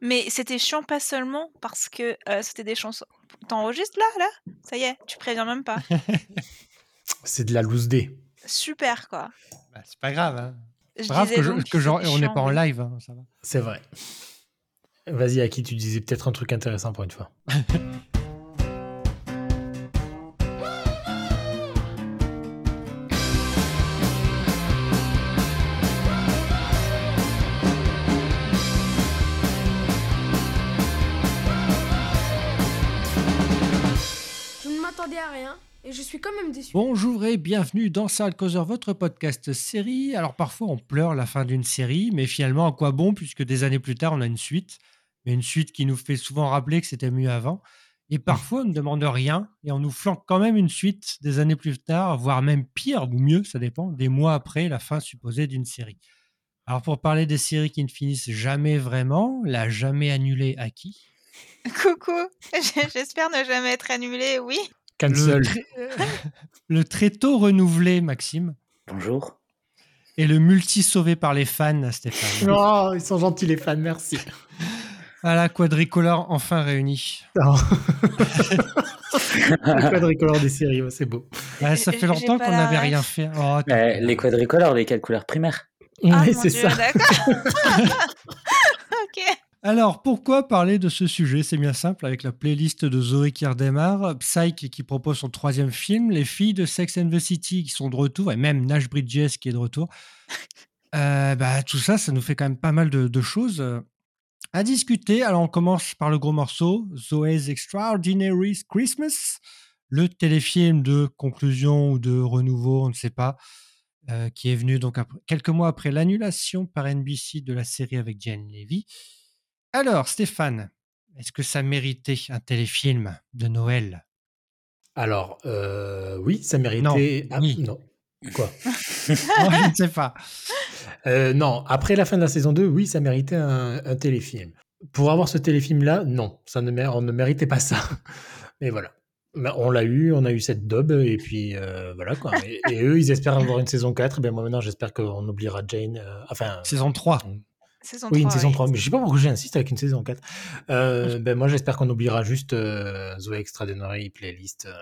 Mais c'était chiant pas seulement parce que euh, c'était des chansons. T'enregistres là, là? Ça y est, tu préviens même pas. C'est de la loose D. Super quoi. Bah, c'est pas grave. Hein. Je C'est grave disais que, je- que genre, on n'est pas en live. hein, ça va. C'est vrai. Vas-y, Aki, tu disais peut-être un truc intéressant pour une fois. et je suis quand même déçu. Bonjour et bienvenue dans Sarah Causer, votre podcast série. Alors parfois on pleure la fin d'une série, mais finalement à quoi bon puisque des années plus tard on a une suite, mais une suite qui nous fait souvent rappeler que c'était mieux avant. Et parfois on ne demande rien et on nous flanque quand même une suite des années plus tard, voire même pire ou mieux, ça dépend, des mois après la fin supposée d'une série. Alors pour parler des séries qui ne finissent jamais vraiment, la jamais annulée à qui? Coucou, j'espère ne jamais être annulé, oui. Le, Cancel. très- le très tôt renouvelé Maxime Bonjour. et le multi sauvé par les fans Stéphane. Oh, ils sont gentils les fans, merci. À la quadricolore enfin réunie. Non. le quadricolore des séries, ouais, c'est beau. Ouais, ça fait longtemps qu'on n'avait rien fait. Oh, Euh, les quadricolores, les quatre couleurs primaires. Ah mon c'est Dieu, ça. d'accord. ok. Alors, pourquoi parler de ce sujet? C'est bien simple, avec la playlist de Zoé qui redémarre, Psyche qui propose son troisième film, les filles de Sex and the City qui sont de retour, et même Nash Bridges qui est de retour. Euh, bah, tout ça, ça nous fait quand même pas mal de, de choses euh, à discuter. Alors, on commence par le gros morceau, Zoé's Extraordinary Christmas, le téléfilm de conclusion ou de renouveau, on ne sait pas, euh, qui est venu donc après- quelques mois après l'annulation par NBC de la série avec Jane Levy. Alors, Stéphane, est-ce que ça méritait un téléfilm de Noël? Alors, euh, oui, ça méritait. Non, oui. non. Quoi? Oh, Je ne sais pas. Euh, Non, après la fin de la saison 2, oui, ça méritait un, un téléfilm. Pour avoir ce téléfilm-là, non, ça ne, on ne méritait pas ça. Mais voilà. On l'a eu, on a eu cette daube, et puis euh, voilà quoi. Et, et eux, ils espèrent avoir une saison 4. Et bien moi maintenant, j'espère qu'on oubliera Jane. euh, enfin, Saison 3. Saison oui, une 3, saison oui. 3. Mais je sais pas pourquoi j'insiste avec une saison 4. Euh, ben moi, j'espère qu'on oubliera juste euh, Zoé Extraordinary Playlist euh,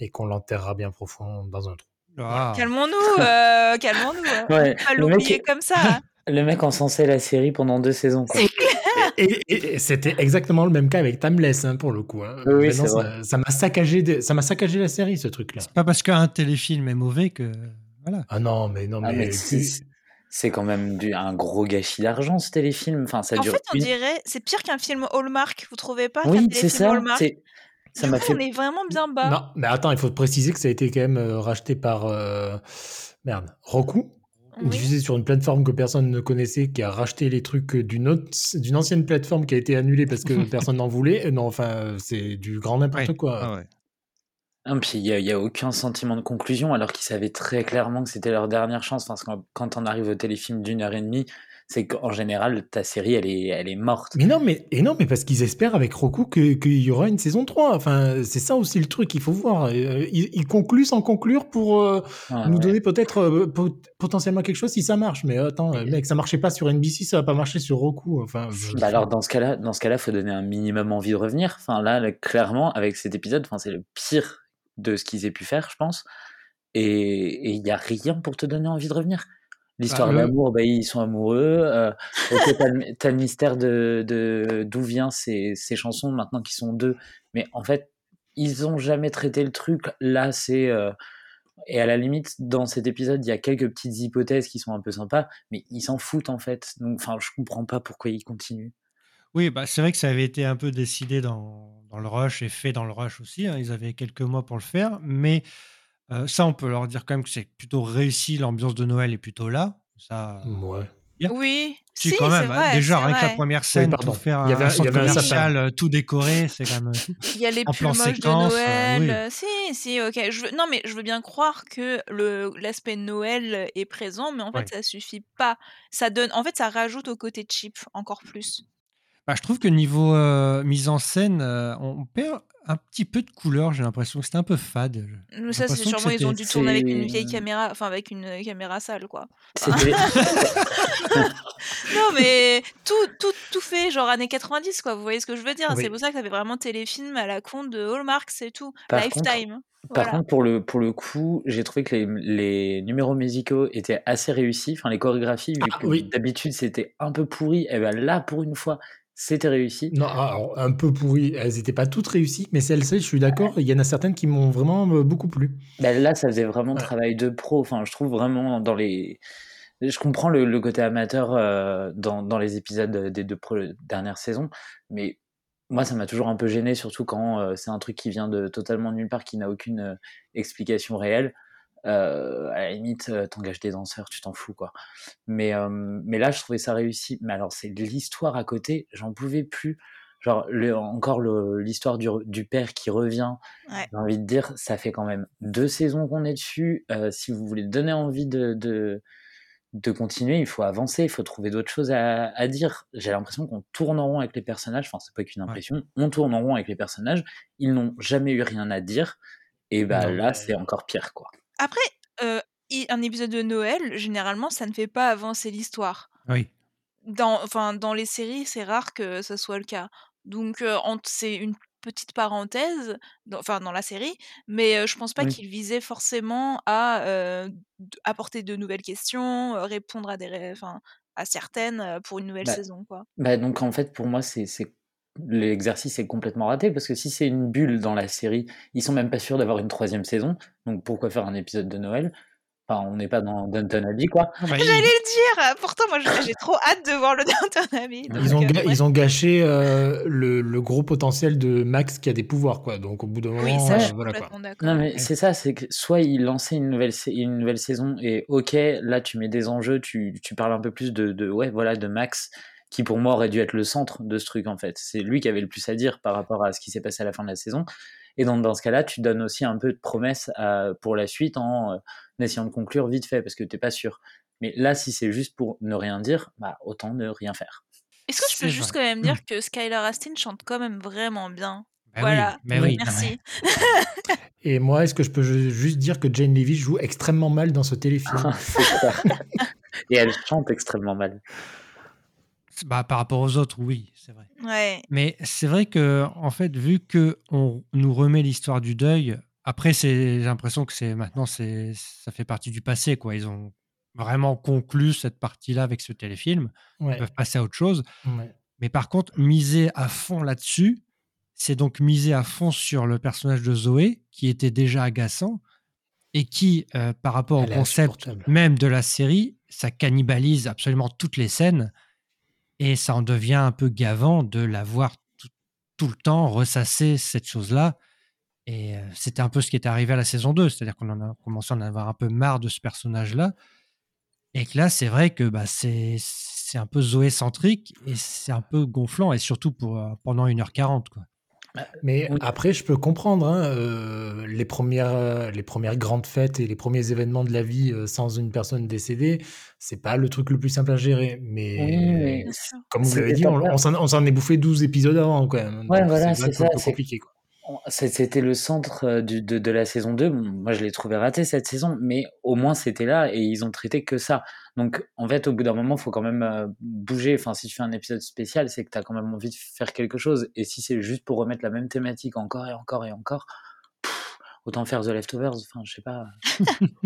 et qu'on l'enterrera bien profond dans un trou. Ah. Calmons-nous, euh, calmons-nous. hein. Ouais, Pas l'oublier mec, comme ça. hein. le mec encensait la série pendant deux saisons. quoi. C'est clair. Et, et- et c'était exactement le même cas avec Timeless hein, pour le coup. hein. Oui, c'est ça- ça m'a saccagé, de- ça m'a saccagé la série ce truc-là. C'est pas parce qu'un téléfilm est mauvais que. Voilà. Ah non, mais non, Ah, mais, mais c'est- quand même du, un gros gâchis d'argent ce téléfilm. Enfin, ça En dure fait, on une- dirait, c'est pire qu'un film Hallmark, vous trouvez pas Oui, c'est ça. Hallmark c'est- Ça Du m'a coup, fait. on est vraiment bien bas. non, mais attends, il faut préciser que ça a été quand même euh, racheté par euh, merde Roku. Oui. diffusé sur une plateforme que personne ne connaissait, qui a racheté les trucs d'une autre, d'une ancienne plateforme qui a été annulée parce que personne n'en voulait. Euh, Non, enfin, c'est du grand n'importe quoi. Ah ouais. Ah, puis il n'y a, aucun sentiment de conclusion alors qu'ils savaient très clairement que c'était leur dernière chance. Parce que quand, on arrive au téléfilm d'une heure et demie, c'est qu'en général, ta série, elle est, elle est morte. Mais non, mais, et non, mais parce qu'ils espèrent avec Roku que- qu'il y aura une saison 3. Enfin, c'est ça aussi le truc, il faut voir. Euh, Ils, ils concluent sans conclure pour euh, Ah, nous ouais. donner peut-être euh, pot- potentiellement quelque chose si ça marche. Mais attends, mec, ça marchait pas sur NBC, ça va pas marcher sur Roku. Enfin, je- Bah alors dans ce cas-là, dans ce cas-là, faut donner un minimum envie de revenir. Enfin là, là, clairement, avec cet épisode, enfin c'est le pire de ce qu'ils aient pu faire, je pense. Et il y a rien pour te donner envie de revenir. L'histoire Bah, le- d'amour, bah, ils sont amoureux. Euh, t'as, le, t'as le mystère de, de d'où viennent ces, ces chansons maintenant qu'ils sont deux. Mais en fait, ils ont jamais traité le truc. Là, c'est euh, et à la limite, dans cet épisode, il y a quelques petites hypothèses qui sont un peu sympas, mais ils s'en foutent en fait. Donc, enfin, je comprends pas pourquoi ils continuent. Oui, bah, c'est vrai que ça avait été un peu décidé dans, dans le rush et fait dans le rush aussi. hein. Ils avaient quelques mois pour le faire. Mais euh, ça, on peut leur dire quand même que c'est plutôt réussi. L'ambiance de Noël est plutôt là. Ça, Ouais. Oui, si, si, quand même. hein. vrai, Déjà, que la première scène, tout faire Il y avait- un il y centre avait commercial, euh, tout décoré, c'est quand même. Il y a les plan moches séquence, de euh, Noël. oui. euh, Si, si, ok. Je veux... Non, mais je veux bien croire que le l'aspect Noël est présent, mais en fait, Ouais. ça suffit pas. Ça donne, en fait, ça rajoute au côté cheap encore plus. Bah, je trouve que niveau euh, mise en scène, euh, on perd un petit peu de couleur. J'ai l'impression que c'était un peu fade. Mais ça, c'est sûrement, ils ont dû tourner avec une vieille caméra, enfin avec une caméra sale, quoi. Non, mais tout, tout, tout fait genre années 90, quoi. Vous voyez ce que je veux dire? Oui. C'est pour ça que ça fait vraiment téléfilm à la con de Hallmark, c'est tout. Par contre- Lifetime. Par Voilà. contre, pour le, pour le coup, j'ai trouvé que les, les numéros musicaux étaient assez réussis. Enfin, les chorégraphies, vu Ah, que oui. d'habitude c'était un peu pourri, et ben là, pour une fois, c'était réussi. Non, alors, un peu pourri. Elles n'étaient pas toutes réussies, mais celles-ci, je suis d'accord, il y en a certaines qui m'ont vraiment euh, beaucoup plu. Ben là, ça faisait vraiment Ouais. travail de pro. Enfin, je trouve vraiment dans les. Je comprends le, le côté amateur euh, dans, dans les épisodes des deux pro- dernières saisons, mais moi, ça m'a toujours un peu gêné, surtout quand euh, c'est un truc qui vient de totalement nulle part, qui n'a aucune euh, explication réelle. Euh, à la limite, euh, t'engages des danseurs, tu t'en fous, quoi. Mais, euh, mais là, je trouvais ça réussi. Mais alors, c'est l'histoire à côté, j'en pouvais plus. Genre, le, encore le- l'histoire du, du père qui revient, Ouais. j'ai envie de dire, ça fait quand même deux saisons qu'on est dessus. Euh, si vous voulez donner envie de, de, de continuer, il faut avancer, il faut trouver d'autres choses à, à dire. J'ai l'impression qu'on tourne en rond avec les personnages, enfin, c'est pas qu'une Ouais. impression, on tourne en rond avec les personnages, ils n'ont jamais eu rien à dire, et bah Non, là, c'est encore pire, quoi. Après, i- un épisode de Noël, généralement, ça ne fait pas avancer l'histoire. Oui. Dans, enfin, dans les séries, c'est rare que ce soit le cas. Donc, en- c'est une petite parenthèse, dans, enfin, dans la série, mais euh, je pense pas Oui. qu'il visait forcément à d- apporter de nouvelles questions, répondre à des, ré- enfin, à certaines pour une nouvelle Bah, saison, quoi. Bah, donc en fait, pour moi, c'est c'est- l'exercice est complètement raté parce que si c'est une bulle dans la série, ils sont même pas sûrs d'avoir une troisième saison. Donc pourquoi faire un épisode de Noël? Enfin, on n'est pas dans Downton Abbey, quoi. Il- J'allais le dire. Pourtant, moi, j'ai trop hâte de voir le Downton Abbey. Ils ont, euh, ouais. ils ont gâché euh, le, le gros potentiel de Max qui a des pouvoirs, quoi. Donc au bout d'un moment, Oui, ça, euh, voilà quoi. Non, mais Ouais. c'est ça, c'est que soit ils lançaient une nouvelle, sa- une nouvelle saison et ok, là tu mets des enjeux, tu, tu parles un peu plus de, de, ouais, voilà, de Max, qui pour moi aurait dû être le centre de ce truc en fait. C'est lui qui avait le plus à dire par rapport à ce qui s'est passé à la fin de la saison. Et donc dans ce cas-là, tu donnes aussi un peu de promesses à- pour la suite en euh, essayant de conclure vite fait parce que t'es pas sûr. Mais là, si c'est juste pour ne rien dire, bah autant ne rien faire. Est-ce que je peux juste vrai. quand même dire que Skylar Astin chante quand même vraiment bien? Bah Voilà, oui, mais oui, non, merci. Et moi, est-ce que je peux ju- juste dire que Jane Levy joue extrêmement mal dans ce téléfilm? Clair. et elle chante extrêmement mal. Bah, par rapport aux autres, oui, c'est vrai. Ouais. Mais c'est vrai que, en fait, vu que on nous remet l'histoire du deuil, après, c'est j'ai l'impression que c'est maintenant, c'est ça fait partie du passé, quoi. Ils ont vraiment conclu cette partie-là avec ce téléfilm. Ils peuvent passer à autre chose. ouais. Mais par contre, miser à fond là-dessus, c'est donc miser à fond sur le personnage de Zoé, qui était déjà agaçant, et qui, euh, par rapport Elle au concept même de la série, ça cannibalise absolument toutes les scènes, et ça en devient un peu gavant de la voir tout, tout le temps ressasser cette chose-là. Et euh, c'était un peu ce qui est arrivé à la saison 2, c'est-à-dire qu'on en a commencé à en avoir un peu marre de ce personnage-là. Et que là, c'est vrai que bah, c'est c'est un peu Zoé-centrique et c'est un peu gonflant, et surtout pour, euh, pendant 1h40. Quoi. Mais Oui. après, je peux comprendre hein, euh, les, premières, euh, les premières grandes fêtes et les premiers événements de la vie euh, sans une personne décédée, c'est pas le truc le plus simple à gérer. Mais, Oui, comme vous l'avez dit, on, on s'en on s'en est bouffé 12 épisodes avant quand même. Ouais, Donc, voilà, là c'est ça, peu c'est- compliqué. Quoi. C'était le centre euh, du- de, de la saison 2. Bon, moi, je l'ai trouvé raté cette saison, mais au moins c'était là et ils ont traité que ça. Donc, en fait, au bout d'un moment, il faut quand même euh, bouger. Enfin, si tu fais un épisode spécial, c'est que tu as quand même envie de faire quelque chose. Et si c'est juste pour remettre la même thématique encore et encore et encore, autant faire The Leftovers. Enfin, je sais pas.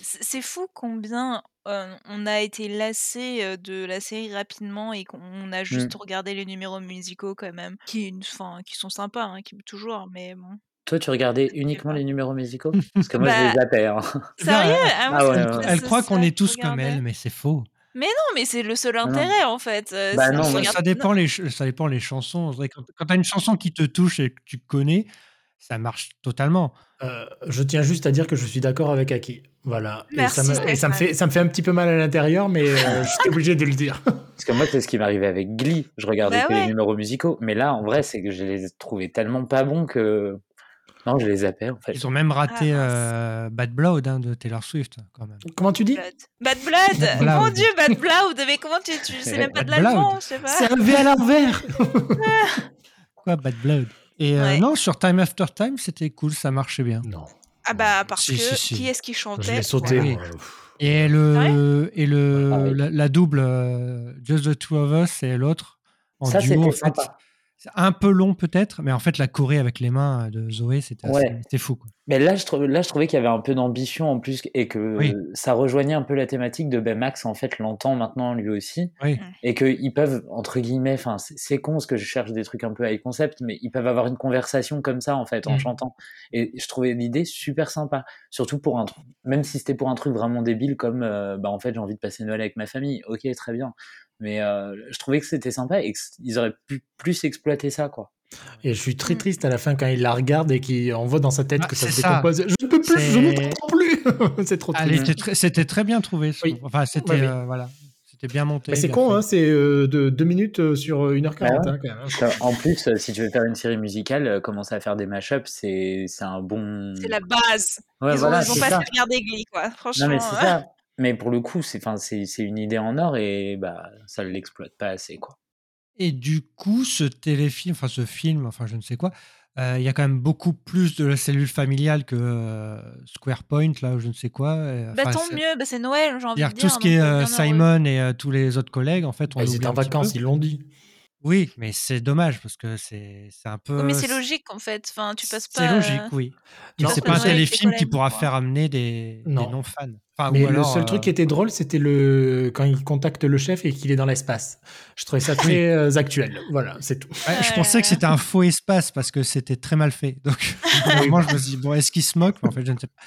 C'est fou combien euh, on a été lassé de la série rapidement et qu'on a juste Mm. regardé les numéros musicaux quand même, qui, enfin, qui sont sympas, hein, qui toujours, mais bon. Toi, tu regardais uniquement pas. les numéros musicaux? Parce que moi, je Bah, les zappais. hein. Sérieux elle, Ah, Ah ouais, ouais, elle croit qu'on est je tous comme elle, mais c'est faux. Mais non, mais c'est le seul non. intérêt en fait. euh, Bah non, je ça, moi, regarde- ça dépend les, ça dépend les chansons. C'est vrai, Quand, quand tu as une chanson qui te touche et que tu connais, ça marche totalement. Euh, je tiens juste à dire que je suis d'accord avec Aki. Voilà. Et, Merci, ça me, et ça, me fait, ça me fait un petit peu mal à l'intérieur, mais euh, je suis obligé de le dire. Parce que moi, c'est ce qui m'arrivait avec Glee. Je regardais Bah que les numéros musicaux. Mais là, en vrai, c'est que je les trouvais tellement pas bons que. Non, je les zappais, en fait. Ils ont même raté mince. euh, Bad Blood hein, de Taylor Swift, quand même. Comment tu dis? Blood. Bad Blood Mon Blood. dieu, Bad Blood Mais comment tu, tu sais même pas de Bad l'allemand, je sais pas. C'est un V à l'envers Quoi, Bad Blood? Et euh, Ouais. non, sur Time After Time, c'était cool, ça marchait bien. Non. Ah bah parce Si, que si, si. qui est-ce qui Je chantait l'ai sauté. Pff. Et le, et le, Ah oui. la, la double euh, Just the Two of Us et l'autre en Ça, duo, en fait, sympa. un peu long peut-être, mais en fait la Corée avec les mains de Zoé, c'était assez- Ouais. c'était fou. Quoi. Mais là, je, là, je trouvais qu'il y avait un peu d'ambition en plus et que Oui. ça rejoignait un peu la thématique de ben, Max, en fait, l'entend maintenant lui aussi. Oui. Et qu'ils peuvent, entre guillemets, enfin, c'est con parce que je cherche des trucs un peu high concept, mais ils peuvent avoir une conversation comme ça, en fait, en Mhm. chantant. Et je trouvais l'idée super sympa. Surtout pour un truc, même si c'était pour un truc vraiment débile comme, euh, bah, en fait, j'ai envie de passer Noël avec ma famille. Ok, très bien. Mais euh, je trouvais que c'était sympa et qu'ils auraient pu plus exploiter ça, quoi. Et je suis très Mm. triste à la fin quand il la regarde et qu'on voit dans sa tête Ah, que ça se ça. décompose. Je ne peux plus, je ne C'est- comprends plus. c'est trop triste. C'était très bien trouvé. ce- Oui. Enfin, c'était oui. euh, voilà, c'était bien monté. Mais c'est con, hein, c'est euh, de 2 minutes euh, sur 1h40 Bah ouais. hein, hein. En plus, euh, si tu veux faire une série musicale, euh, commencer à faire des mashups, c'est c'est un bon. C'est la base. Ouais, ils, voilà, ont, ils ont c'est pas ça. fait regarder Glee quoi. Franchement. Non, mais c'est euh, ça. Mais pour le coup, c'est enfin, c'est c'est une idée en or et bah ça l'exploite pas assez quoi. Et du coup, ce téléfilm, enfin ce film, enfin je ne sais quoi, euh, il y a quand même beaucoup plus de la cellule familiale que euh, Square Point, là, ou je ne sais quoi. euh, Bah tant mieux, bah, c'est Noël, j'ai envie de dire. tout ce qui est euh, heureux. Simon et euh, tous les autres collègues, en fait, on Bah, ils étaient en vacances, ils l'ont dit. Oui, mais c'est dommage parce que c'est c'est un peu. Oui, mais c'est logique en fait. Enfin, tu passes pas. C'est logique, euh, oui. Mais c'est pas un téléfilm qui pourra faire amener des, des Non. non-fans. Enfin, Mais ou le seul truc euh, qui était drôle, c'était le quand il contacte le chef et qu'il est dans l'espace. Je trouvais ça très euh, actuel. Voilà, c'est tout. ouais, je Ouais. pensais que c'était un faux espace parce que c'était très mal fait. Donc, vraiment, je me suis dit, bon, est-ce qu'il se moque? Mais En fait, je ne sais pas.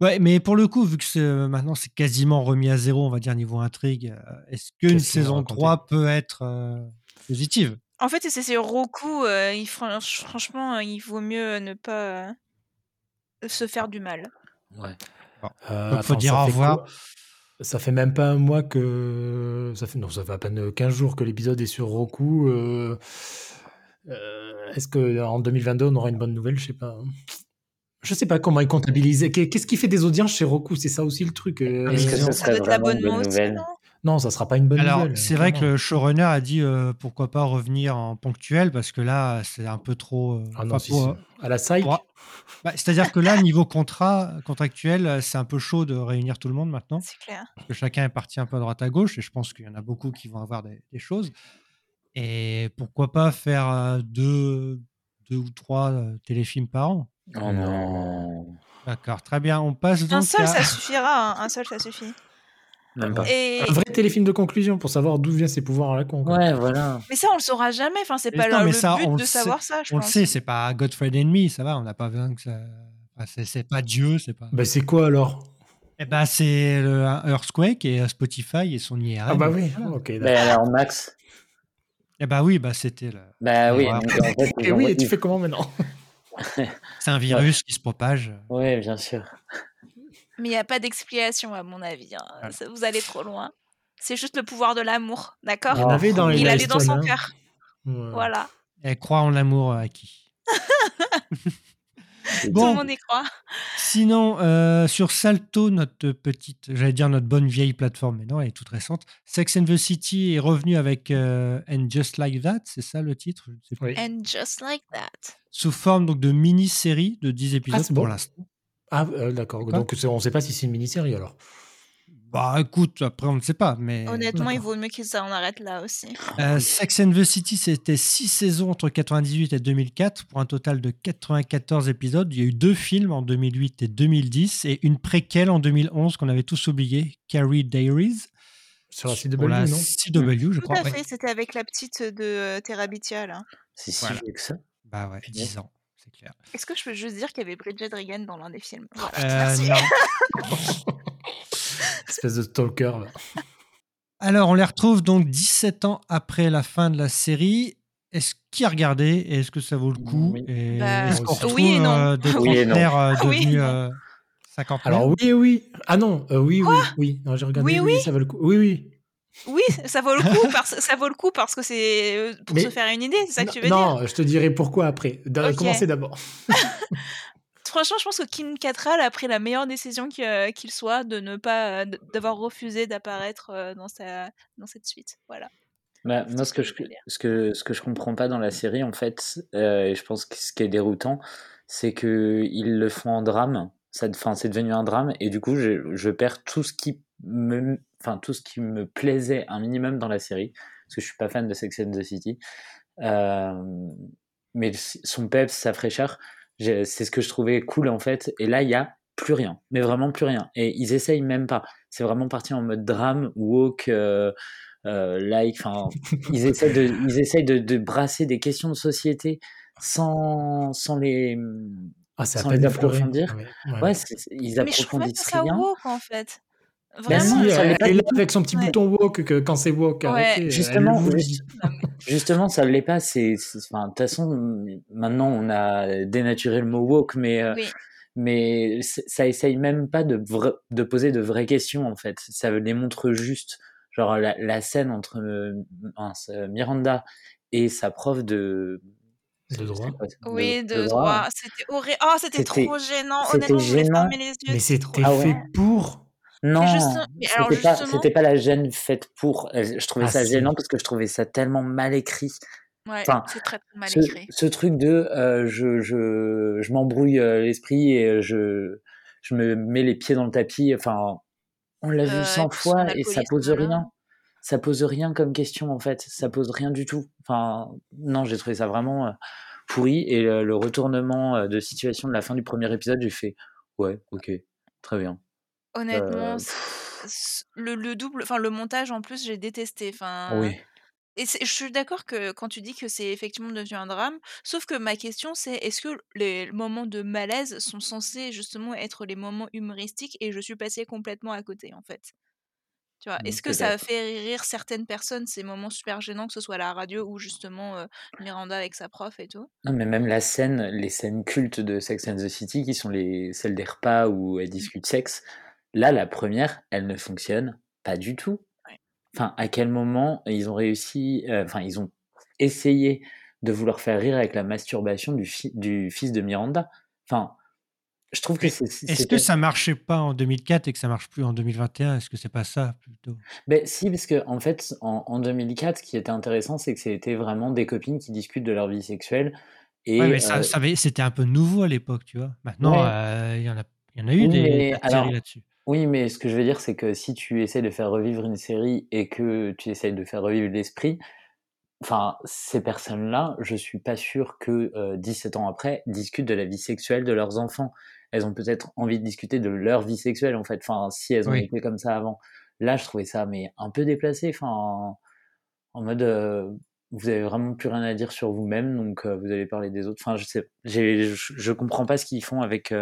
Ouais, mais pour le coup, vu que euh, maintenant c'est quasiment remis à zéro, on va dire, niveau intrigue, euh, est-ce qu'une saison raconté? 3 peut être euh, positive En fait, c'est c'est Roku. euh, il, franchement, il vaut mieux ne pas euh, se faire du mal. Ouais. Euh, Donc, faut attends, dire au revoir. Ça fait même pas un mois que ça fait non, ça fait à peine 15 jours que l'épisode est sur Roku. euh, euh, Est-ce que en 2022 on aura une bonne nouvelle? Je sais pas. Je sais pas comment ils comptabilisent. Qu'est- Qu'est-ce qui fait des audiences chez Roku? C'est ça aussi le truc. euh, Est-ce que ce Ça serait doit être vraiment une l'abonnement bonne nouvelle non ça sera pas une bonne Alors, nouvelle. c'est vrai que le showrunner a dit euh, pourquoi pas revenir en ponctuel parce que là, c'est un peu trop. euh, Ah non, enfin, si, pour, si. euh, À la psych. pour- bah, C'est-à-dire que là, niveau contrat contractuel, c'est un peu chaud de réunir tout le monde maintenant. C'est clair. parce que chacun est parti un peu à droite à gauche et je pense qu'il y en a beaucoup qui vont avoir des, des choses. Et pourquoi pas faire euh, deux, deux ou trois téléfilms par an Oh non. D'accord, très bien. On passe Un donc seul, à... ça suffira. hein, Un seul, ça suffit. Même pas. Et... Un vrai téléfilm de conclusion pour savoir d'où vient ses pouvoirs à la con. quoi. Ouais, voilà. Mais ça, on le saura jamais. Enfin, c'est pas non, le, mais le ça, but on de sait- savoir ça, je On le sait, c'est pas Godfrey Enemy, ça va, on n'a pas besoin que ça... enfin, c'est, c'est pas Dieu, c'est pas... Bah, c'est quoi alors? Eh ben, c'est Earthquake et euh, Spotify et son IRM. Ah bah oui, Voilà. ok. Bah alors Max? Eh ben oui, bah c'était le... Bah oui. Ouais. donc, en fait, Et oui, et tu fais comment maintenant? C'est un virus qui se propage. Ouais, bien sûr. Mais il n'y a pas d'explication, à mon avis. hein. Voilà. Ça- Vous allez trop loin. C'est juste le pouvoir de l'amour, d'accord? Il y en avait dans Il Ella allait dans son hein. cœur. Ouais. Voilà. Elle croit en l'amour euh, acquis. Tout Bon. le monde y croit. Sinon, euh, sur Salto, notre petite, j'allais dire notre bonne vieille plateforme, mais non, elle est toute récente. Sex and the City est revenu avec euh, And Just Like That, c'est ça le titre? Je ne sais pas. Oui. And just like that. Sous forme donc de mini-série de 10 épisodes c'est pour bon l'instant. Ah, euh, d'accord. Quoi Donc on ne sait pas si c'est une mini-série alors. Bah écoute, après on ne sait pas, mais Honnêtement, il vaut mieux que ça en arrête là aussi. euh, Sex and the City, c'était 6 saisons entre 98 et 2004 pour un total de 94 épisodes. Il y a eu deux films en 2008 et 2010 et une préquelle en 2011 qu'on avait tous oublié, Carrie Diaries. Sur la CW, la non? CW, je Tout crois. à ouais. fait, c'était avec la petite de euh, Terabithia, là. C'est si Voilà. que ça. Bah ouais, 10 ans, c'est clair. Est-ce que je peux juste dire qu'il y avait Bridget Regan dans l'un des films? Voilà, Euh, merci. non. Espèce de stalker. Là. Alors, on les retrouve donc 17 ans après la fin de la série. Est-ce qui a regardé et est-ce que ça vaut le coup? Oui. Et Bah, Est-ce qu'on oui et non. euh, des Oui et non. trentenaires euh, Oui et devenus euh, Alors oui, oui. Ah non, euh, oui, oui, oui. Non, j'ai regardé. Oui, Oui, oui. ça vaut le coup. Oui, oui. Oui, ça vaut le coup parce, ça vaut le coup parce que c'est euh, pour Mais- se faire une idée, c'est ça que tu veux non, dire je te dirai pourquoi après. Commencez d'abord. Franchement, je pense que Kim Cattrall a pris la meilleure décision qu'il euh, qu'il soit de ne pas euh, d'avoir refusé d'apparaître dans sa dans cette suite. Voilà. Bah, moi, ce que, je, ce, que, ce que je comprends pas dans la série, en fait, euh, et je pense que ce qui est déroutant, c'est qu'ils le font en drame. Enfin, c'est devenu un drame, et du coup, je, je, perds tout ce qui me, enfin, tout ce qui me plaisait un minimum dans la série, parce que je suis pas fan de Sex and the City. Euh, mais son peps, sa fraîcheur, c'est ce que je trouvais cool en fait. Et là, il y a plus rien, mais vraiment plus rien. Et ils essayent même pas. C'est vraiment parti en mode drame, woke, euh, euh, like. Enfin, ils essayent de, ils essayent de, de, brasser des questions de société sans, sans les, ah, sans les approfondir. Ouais, ouais. ils approfondissent mais je rien. Ça woke, en fait. Vraiment, si, ça elle, elle est avec son petit Ouais. bouton woke que quand c'est. Ouais, arrêtez, elle Justement, juste-. Justement, ça ne l'est pas. C'est, c'est- enfin, de toute façon, maintenant, on a dénaturé le mot woke, mais, euh, Oui. mais c'est- ça essaye même pas de, de poser de vraies questions, en fait. Ça les montre juste. Genre, la, la scène entre euh, mince, euh, Miranda et sa prof de. De c'est- droit. c'est Oui, de, de droit. C'était horrible. Oh, c'était trop gênant. c'était Honnêtement, je gênant. fermer les yeux. Mais trop Ah ouais? fait pour. Non, c'était pas, justement- pas la gêne faite pour. Euh, Je trouvais Ah, ça gênant parce que je trouvais ça tellement mal écrit. Ouais, Enfin, c'est très, très mal ce, écrit. ce truc de euh, je, je, je m'embrouille euh, l'esprit et je, je me mets les pieds dans le tapis. Enfin, on l'a Euh, vu 100 et puis son fois et ça pose rien. Ça pose rien comme question en fait. Ça pose rien du tout. Enfin, non, j'ai trouvé ça vraiment pourri. Et le retournement de situation de la fin du premier épisode, j'ai fait ouais, ok, très bien. Honnêtement, Euh, le, le double, enfin le montage en plus, j'ai détesté. Enfin, Oui. et c'est- je suis d'accord que quand tu dis que c'est effectivement devenu un drame, sauf que ma question c'est est-ce que les moments de malaise sont censés justement être les moments humoristiques et je suis passée complètement à côté en fait? Tu vois, Mm, est-ce que ça peut-être. fait rire certaines personnes ces moments super gênants que ce soit à la radio ou justement euh, Miranda avec sa prof et tout? Non, mais même la scène, les scènes cultes de Sex and the City, qui sont les, celles des repas où elles discutent sexe, là, la première, elle ne fonctionne pas du tout. Enfin, à quel moment ils ont réussi, euh, enfin, ils ont essayé de vouloir faire rire avec la masturbation du, fi- du fils de Miranda? Enfin, je trouve que c'est. Est-ce que ça marchait pas en 2004 et que ça marche plus en 2021 Est-ce que c'est pas ça plutôt? Ben, si, parce que en fait, en, en 2004, ce qui était intéressant, c'est que c'était vraiment des copines qui discutent de leur vie sexuelle. Et, Ouais, mais ça, euh, ça c'était un peu nouveau à l'époque, tu vois. Maintenant, Ouais. euh, il y en a, il y en a eu Oui, des, séries là-dessus. Oui, mais ce que je veux dire, c'est que si tu essaies de faire revivre une série et que tu essayes de faire revivre l'esprit, enfin, ces personnes-là, je suis pas sûr que euh, 17 ans après discutent de la vie sexuelle de leurs enfants. Elles ont peut-être envie de discuter de leur vie sexuelle, en fait. Enfin, si elles ont Oui. été comme ça avant. Là, je trouvais ça mais un peu déplacé. Enfin, en, en mode, euh, vous avez vraiment plus rien à dire sur vous-même, donc euh, vous allez parler des autres. Enfin, je sais, je, je comprends pas ce qu'ils font avec.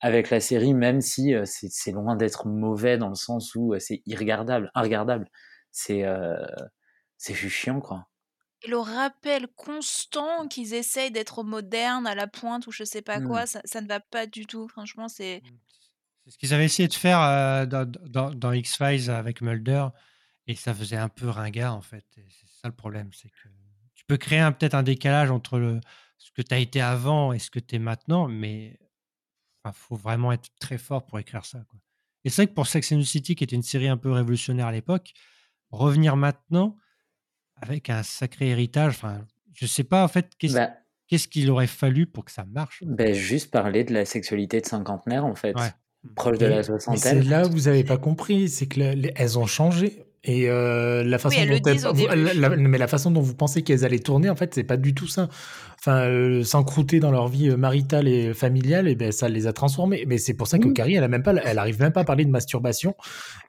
Avec la série, même si euh, c'est loin d'être mauvais dans le sens où euh, c'est irregardable, regardable. C'est euh, c'est juste chiant, quoi. Et le rappel constant qu'ils essayent d'être modernes à la pointe ou je sais pas Hmm. quoi, ça, ça ne va pas du tout. Franchement, c'est. C'est ce qu'ils avaient essayé de faire euh, dans, dans- dans X-Files avec Mulder et ça faisait un peu ringard en fait. C'est ça le problème, c'est que tu peux créer peut-être un décalage entre le, ce que tu as été avant et ce que tu es maintenant, mais il faut vraiment être très fort pour écrire ça. quoi. Et c'est vrai que pour Sex and the City, qui était une série un peu révolutionnaire à l'époque, revenir maintenant avec un sacré héritage, enfin, je sais pas en fait qu'est-ce Bah, qu'est-ce qu'il aurait fallu pour que ça marche? bah, juste parler de la sexualité de cinquantenaire, en fait. Ouais. Proche de Mais, la mais c'est soixantaine. là où vous n'avez pas compris, c'est que la- les- elles ont changé. Et euh, la façon dont vous- début. la- la- mais la façon dont vous pensez qu'elles allaient tourner, en fait, c'est pas du tout ça. Enfin, euh, s'encrouter dans leur vie euh, maritale et familiale, et ben ça les a transformés. Mais c'est pour ça que Oui. Carrie, elle a même pas, elle arrive même pas à parler de masturbation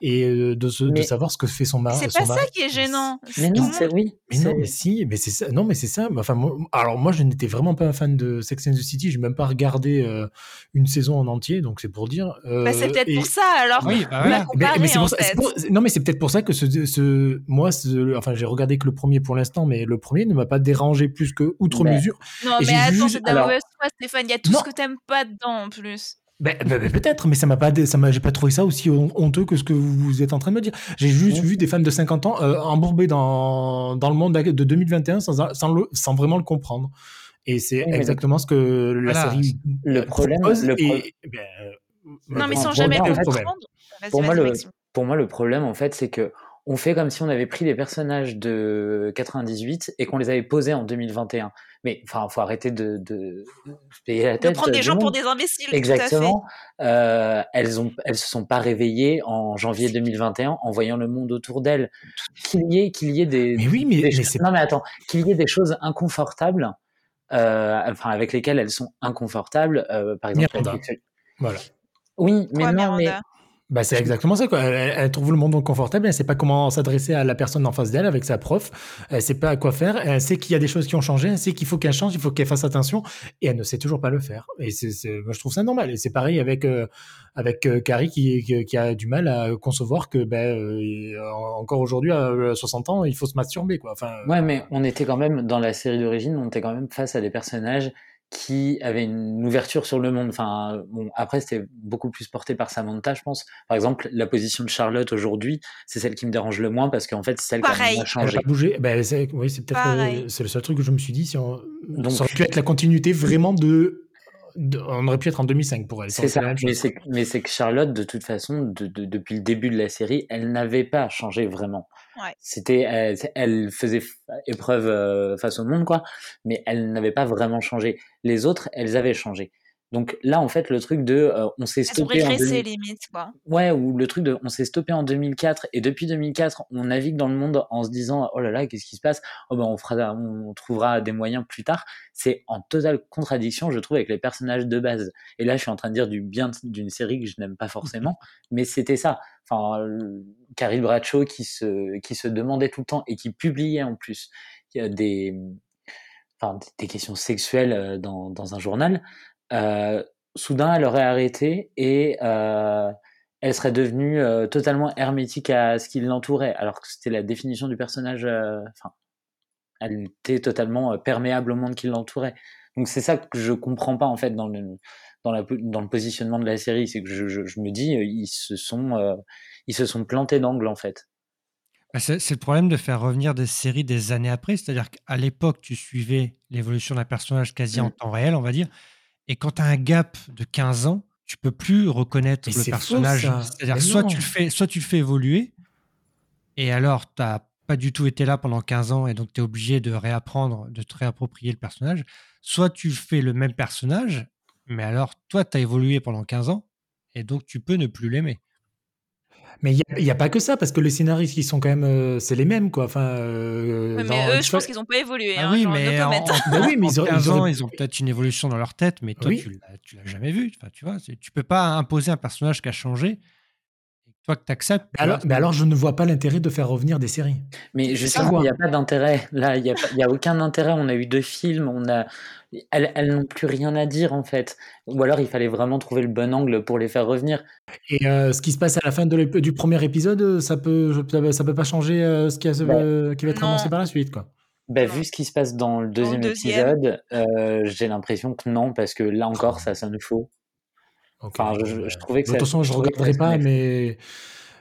et euh, de, se- de savoir ce que fait son mari. c'est pas ça qui est gênant. Mais non, c'est oui. Mais non, c'est- mais si, mais c'est ça. Non, mais c'est ça. Enfin, moi- alors moi, je n'étais vraiment pas un fan de Sex and the City. J'ai même pas regardé euh, une saison en entier, donc c'est pour dire. Bah, c'est peut-être et- pour ça alors. Oui, bah voilà. mais, mais pour ça- pour- non, mais c'est peut-être pour ça que ce, ce- moi, ce- enfin, j'ai regardé que le premier pour l'instant, mais le premier ne m'a pas dérangé plus que outre Ben, mesure. Non, Et mais attends, vu- c'est de la alors- mauvaise foi, Stéphane. Il y a tout Non. ce que t'aimes pas dedans en plus. Ben, ben, ben, peut-être, mais ça m'a pas, ça m'a, j'ai pas trouvé ça aussi hon- honteux que ce que vous êtes en train de me dire. J'ai juste vu des fans de 50 ans euh, embourbés dans, dans le monde de 2021 sans, sans, le- sans vraiment le comprendre. Et c'est exactement ce que la Voilà, série le problème- propose. le pro- et, ben, euh, Non, mais sans jamais moi, fait, comprendre. Vas-y, pour moi, vas-y, le, pour moi, le problème, en fait, c'est que on fait comme si on avait pris les personnages de 98 et qu'on les avait posés en 2021. Mais enfin, faut arrêter de, de se payer la De tête. prendre des gens pour des imbéciles, tout à fait. Exactement. Euh, elles ont, elles se sont pas réveillées en janvier 2021 en voyant le monde autour d'elles. Qu'il y ait, qu'il y ait des, Mais oui, mais, des mais choses- c'est non mais attends, qu'il y ait des choses inconfortables, euh, enfin avec lesquelles elles sont inconfortables, euh, par exemple. voilà. Oui, mais Quoi, non, mais Miranda Bah, c'est exactement ça, quoi. Elle, elle trouve le monde inconfortable, elle sait pas comment s'adresser à la personne en face d'elle avec sa prof, elle sait pas quoi faire, elle sait qu'il y a des choses qui ont changé, elle sait qu'il faut qu'elle change, il faut qu'elle fasse attention, et elle ne sait toujours pas le faire. Et c'est, je trouve ça normal. Et c'est pareil avec, euh, avec euh, Carrie qui, qui, qui a du mal à concevoir que, ben, euh, encore aujourd'hui, à 60 ans, il faut se masturber, quoi. Enfin, Ouais, mais on était quand même, dans la série d'origine, on était quand même face à des personnages qui avaient une ouverture sur le monde. Enfin, bon, après, c'était beaucoup plus porté par Samantha, je pense. Par exemple, la position de Charlotte aujourd'hui, c'est celle qui me dérange le moins parce qu'en fait, c'est celle qui a changé. bougé. Ben, c'est, oui, c'est peut-être, Pareil. euh, c'est le seul truc que je me suis dit, si on, Donc- ça aurait pu être la continuité vraiment de- on aurait pu être en 2005 pour elle. C'est ça, mais c'est, que Charlotte, de toute façon, de- de- depuis le début de la série, elle n'avait pas changé vraiment. Ouais. C'était, elle, elle faisait épreuve euh, face au monde, quoi, mais elle n'avait pas vraiment changé. Les autres, elles avaient changé. Donc là, en fait, le truc de, euh, on s'est stoppé en régressé 2000 limite, quoi. Ouais, ou le truc de on s'est stoppé en 2004 et depuis 2004, on navigue dans le monde en se disant oh là là, qu'est-ce qui se passe? Oh ben on fera on trouvera des moyens plus tard. C'est en totale contradiction, je trouve avec les personnages de base. Et là, je suis en train de dire du bien d'une série que je n'aime pas forcément, mais c'était ça. Enfin euh, Carrie Bradshaw qui se qui se demandait tout le temps et qui publiait en plus a des enfin des questions sexuelles euh, dans dans un journal. Euh, soudain, elle aurait arrêté et euh, elle serait devenue euh, totalement hermétique à ce qui l'entourait, alors que c'était la définition du personnage. Enfin, elle était totalement perméable au monde qui l'entourait. Donc c'est ça que je comprends pas en fait dans le dans la dans le positionnement de la série, c'est que je, je, je me dis ils se sont euh, ils se sont plantés d'angle en fait. Bah, C'est le problème de faire revenir des séries des années après. C'est-à-dire qu'à l'époque, tu suivais l'évolution d'un personnage quasi en Mm. temps réel, on va dire. Et quand tu as un gap de 15 ans, tu peux plus reconnaître Mais le personnage. C'est-à-dire soit tu, le fais, soit tu le fais évoluer, et alors tu n'as pas du tout été là pendant 15 ans, et donc tu es obligé de réapprendre, de te réapproprier le personnage. Soit tu fais le même personnage, mais alors toi, tu as évolué pendant 15 ans, et donc tu peux ne plus l'aimer. Mais il n'y a, pas que ça, parce que les scénaristes, ils sont quand même. euh, c'est les mêmes, quoi. Enfin, euh, Ouais, dans- mais eux, je pense qu'ils n'ont pas évolué. Ah hein, oui, genre, mais no en, comment. en- oui, mais en ils auraient- 15 ils ans, auraient- ils ont peut-être une évolution dans leur tête, mais toi, Oui. tu l'as, tu l'as jamais vu. Enfin, tu vois, tu peux pas imposer un personnage qui a changé, toi que tu acceptes. Mais alors, mais alors, je ne vois pas l'intérêt de faire revenir des séries. Mais ça, justement, il n'y a pas d'intérêt. Là, il n'y a, y a aucun intérêt. On a eu deux films, on a, elles, elles n'ont plus rien à dire en fait. Ou alors il fallait vraiment trouver le bon angle pour les faire revenir. Et euh, ce qui se passe à la fin de du premier épisode, euh, ça peut, ça peut, ça peut pas changer euh, ce qui, a- euh, qui va être Non. annoncé par la suite, quoi. Bah, vu ce qui se passe dans le deuxième, deuxième. épisode, euh, j'ai l'impression que non, parce que là encore, ça sonne faux. Ok, Enfin, je- je- trouvais que de toute façon, je que regarderai pas, mais.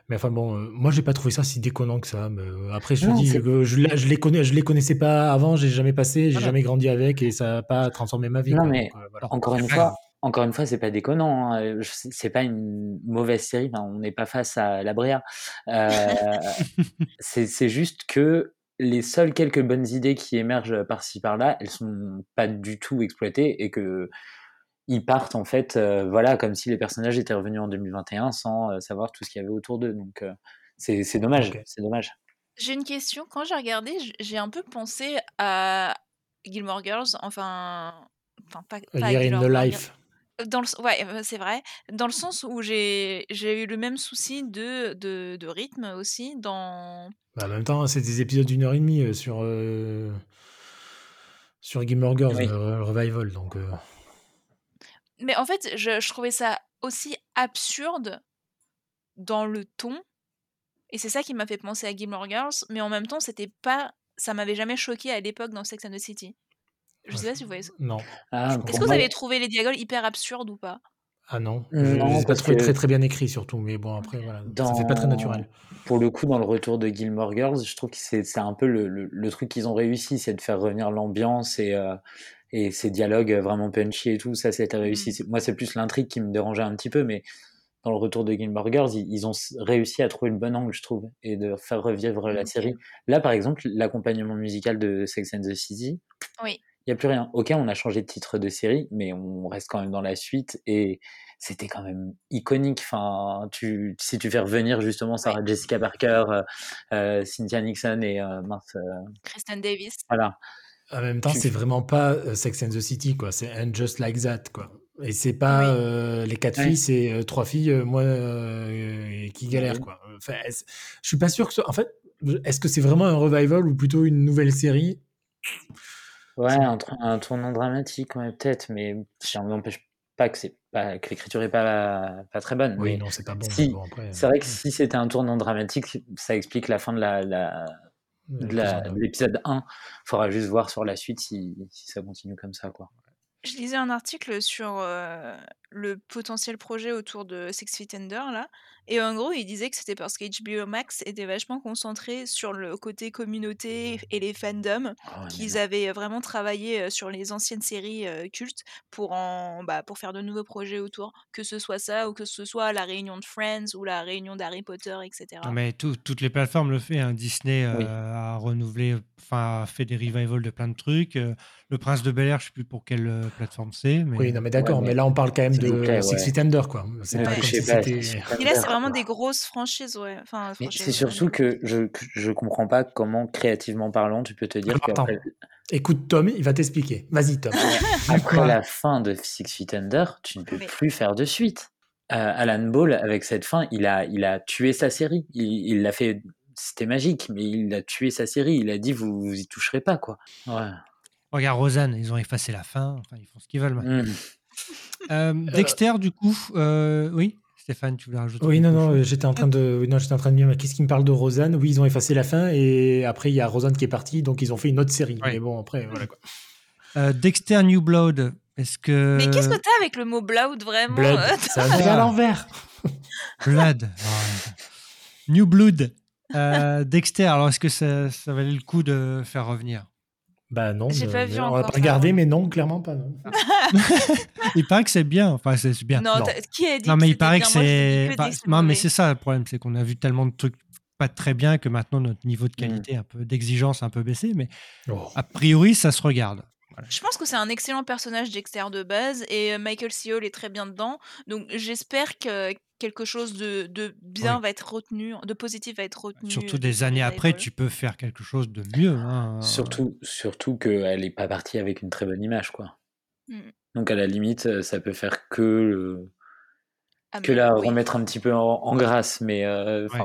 Mais enfin bon, euh, moi j'ai pas trouvé ça si déconnant que ça. Mais euh, après, je Non, dis que je, la- je les connais, je les connaissais pas avant, j'ai jamais passé, j'ai Voilà. jamais grandi avec et ça a pas transformé ma vie. Non, quoi. mais Donc, euh, voilà. Encore une fois, encore une fois, c'est pas déconnant. hein. Euh, C'est pas une mauvaise série. Enfin, on n'est pas face à la Brea. Euh, c'est c'est juste que les seules quelques bonnes idées qui émergent par-ci par-là, elles sont pas du tout exploitées et que ils partent en fait, euh, voilà, comme si les personnages étaient revenus en 2021 sans euh, savoir tout ce qu'il y avait autour d'eux. Donc euh, c'est c'est dommage. C'est dommage. J'ai une question. Quand j'ai regardé, j'ai un peu pensé à Gilmore Girls. Enfin, enfin pas, pas Year in Gilmore the Girls. Life. Dans le, ouais, euh, c'est vrai. Dans le sens où j'ai j'ai eu le même souci de, de, de rythme aussi dans. Bah, en même temps, c'est des épisodes d'une heure et demie sur, euh, sur Gilmore Girls, Oui. revival. Donc, euh, Mais en fait, je, je trouvais ça aussi absurde dans le ton. Et c'est ça qui m'a fait penser à Gilmore Girls. Mais en même temps, c'était pas. Ça m'avait jamais choqué à l'époque dans Sex and the City. Je Ouais, sais pas si vous voyez ça. non. Ah, Est-ce que vous avez trouvé les dialogues hyper absurdes ou pas? Ah non, je Non, je les ai pas que- très très bien écrits surtout, mais bon après voilà, ça fait pas très Dans- naturel. Pour le coup, dans le retour de Gilmore Girls, je trouve que c'est c'est un peu le, le, le truc qu'ils ont réussi, c'est de faire revenir l'ambiance et, euh, et ces dialogues vraiment punchy et tout. Ça, c'était réussi. Mm. C'est- Moi, c'est plus l'intrigue qui me dérangeait un petit peu, mais dans le retour de Gilmore Girls, ils, ils ont réussi à trouver le bon angle, je trouve, et de faire revivre la série. Là, par exemple, l'accompagnement musical de Sex and the City, Oui. il n'y a plus rien. Ok, on a changé de titre de série, mais on reste quand même dans la suite et c'était quand même iconique. Enfin, tu, si tu fais revenir justement Sarah Jessica Parker, euh, euh, Cynthia Nixon et euh, mince, euh, Kristen Davis. voilà. En même temps, c'est vraiment pas euh, Sex and the City, quoi. C'est And Just Like That, quoi. Et c'est pas Oui. euh, les quatre Ouais. filles, c'est euh, trois filles, euh, moi, qui galèrent, quoi. Enfin, je suis pas sûr que ce... En fait, est-ce que c'est vraiment un revival ou plutôt une nouvelle série? Ouais, un, tour- un tournant dramatique, ouais, peut-être, mais ça n'empêche pas que c'est pas que l'écriture est pas pas très bonne. Oui, mais non, c'est pas bon. si, bon, c'est vrai que si c'était un tournant dramatique, ça explique la fin de la, la- de l'épisode, de l'épisode 1. Faudra juste voir sur la suite si, si ça continue comme ça, quoi. Je lisais un article sur euh, le potentiel projet autour de Six Feet Under, là. Et en gros, il disait que c'était parce que HBO Max était vachement concentré sur le côté communauté et les fandoms, Oh, mais qu'ils avaient vraiment travaillé euh, sur les anciennes séries euh, cultes pour, en, bah, pour faire de nouveaux projets autour. Que ce soit ça, ou que ce soit la réunion de Friends, ou la réunion d'Harry Potter, etc. Non, mais tout- toutes les plateformes le font. hein. Disney euh, Oui. a renouvelé, enfin, a fait des revivals de plein de trucs. Euh, le Prince de Bel Air, je sais plus pour quelle euh, plateforme c'est. Mais... Oui, non, mais d'accord, Ouais, mais mais là, on parle quand même de plaît, Six ouais. Feet Under, quoi. C'est Ne pas Ouais. comme si c'était. Et là, c'est vraiment des grosses franchises, ouais. Enfin, Mais franchises, c'est surtout euh, que je, je comprends pas comment, créativement parlant, tu peux te dire Écoute, Tom, il va t'expliquer. Vas-y, Tom. après la fin de Six Feet Under, tu ne peux Mais- plus faire de suite. Euh, Alan Ball, avec cette fin, il a, il a tué sa série. Il il l'a fait, c'était magique, mais il a tué sa série. Il a dit, vous, vous y toucherez pas, quoi. Ouais. Regarde Rosanne, ils ont effacé la fin. Enfin, ils font ce qu'ils veulent maintenant. Mm. Euh, Dexter, du coup, euh, oui Stéphane, tu voulais rajouter Oui, non, non, chose euh, j'étais en train de, oui, non, j'étais en train de dire, mais qu'est-ce qui me parle de Rosanne? Oui, ils ont effacé la fin et après il y a Rosanne qui est partie, donc ils ont fait une autre série. Ouais. Mais bon, après, voilà quoi. Euh, Dexter New Blood, est-ce que. Mais qu'est-ce que t'as avec le mot Blood, vraiment? Blood, euh, ça va à l'envers. Blood. Ouais. New Blood. Euh, Dexter, alors est-ce que ça, ça valait le coup de faire revenir? Bah non, J'ai mais- pas vu mais on encore va pas ouais. mais non, clairement pas. Non. Il paraît que c'est bien. Enfin, c'est bien. Non, Non. t'as- qui a dit Non, que mais il paraît que c'est. non, mais c'est ça le problème, c'est qu'on a vu tellement de trucs pas très bien que maintenant notre niveau de qualité, un peu d'exigence, a un peu baissé. Mais Oh. a priori, ça se regarde. Je pense que c'est un excellent personnage Dexter de base et euh, Michael C. Hall est très bien dedans. Donc j'espère que quelque chose de, de bien Oui. va être retenu, de positif va être retenu. Surtout de des années après, tu peux faire quelque chose de mieux. hein. Surtout, surtout qu'elle est pas partie avec une très bonne image, quoi. Mm. Donc à la limite, euh, ça peut faire que le- Ah, que mais la oui. remettre un petit peu en, en grâce. Mais euh, Ouais.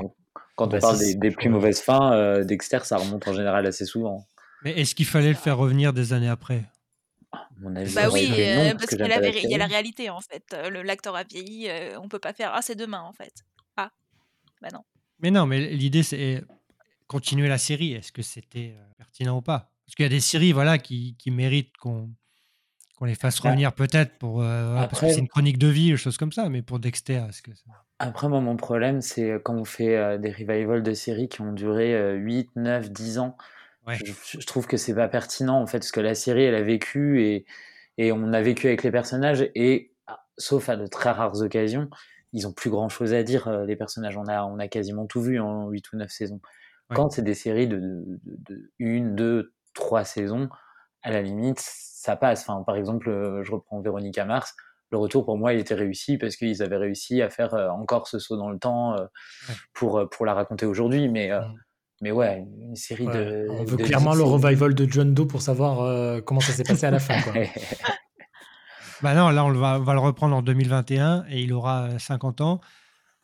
quand Bah, on parle si, des, plus mauvaises fins, euh, Dexter, ça remonte en général assez souvent. Mais est-ce qu'il fallait le faire revenir des années après? À mon avis, Bah oui, euh, parce qu'il y, a j'aime la pas la véri- il y a la série. réalité en fait. Euh, le- L'acteur a vieilli, euh, on peut pas faire ah c'est demain en fait. Ah bah non. Mais non, mais l'idée, c'est continuer la série. Est-ce que c'était euh, pertinent ou pas? Parce qu'il y a des séries voilà, qui, qui méritent qu'on qu'on les fasse Bah, revenir peut-être pour euh, voilà, parce que après- c'est une chronique de vie, des choses comme ça. Mais pour Dexter, est-ce que ça- Après, moi, mon problème, c'est euh, quand on fait euh, des revivals de séries qui ont duré euh, 8, 9, 10 ans. Ouais. Je, je trouve que c'est pas pertinent, en fait, parce que la série, elle a vécu et, et on a vécu avec les personnages, et ah, sauf à de très rares occasions, ils ont plus grand chose à dire, euh, les personnages. On a, on a quasiment tout vu en 8 ou 9 saisons. Ouais. Quand c'est des séries de, de, de, une, deux, trois saisons, à la limite, ça passe. Enfin, par exemple, euh, je reprends Véronica Mars. Le retour, pour moi, il était réussi parce qu'ils avaient réussi à faire euh, encore ce saut dans le temps pour, pour la raconter aujourd'hui. Mais, euh, Mm. Mais ouais, une série Ouais, de. on veut de clairement le revival de John Doe pour savoir euh, comment ça s'est passé à la fin. Quoi. Bah non, là, on va, on va le reprendre en 2021 et il aura euh, 50 ans.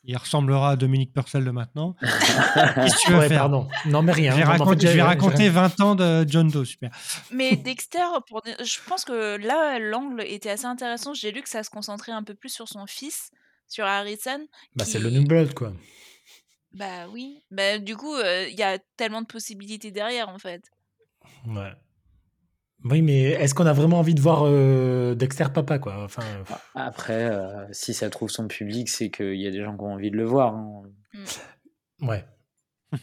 Il ressemblera à Dominique Purcell de maintenant. Qu'est-ce que tu veux Ouais, faire? pardon. Non, mais rien. Je vais, Non, mais en raconter, fait, je vais j'ai- raconter j'ai- 20 ans de John Doe, super. Mais Dexter, pour... je pense que là l'angle était assez intéressant. J'ai lu que ça se concentrait un peu plus sur son fils, sur Harrison. Bah, qui- c'est le New Blood, quoi. Bah oui. Bah du coup, euh, il y a tellement de possibilités derrière en fait. Ouais. Oui, mais est-ce qu'on a vraiment envie de voir euh, Dexter papa, quoi? Enfin, Après, euh, si ça trouve son public, c'est qu'il y a des gens qui ont envie de le voir. hein. ouais.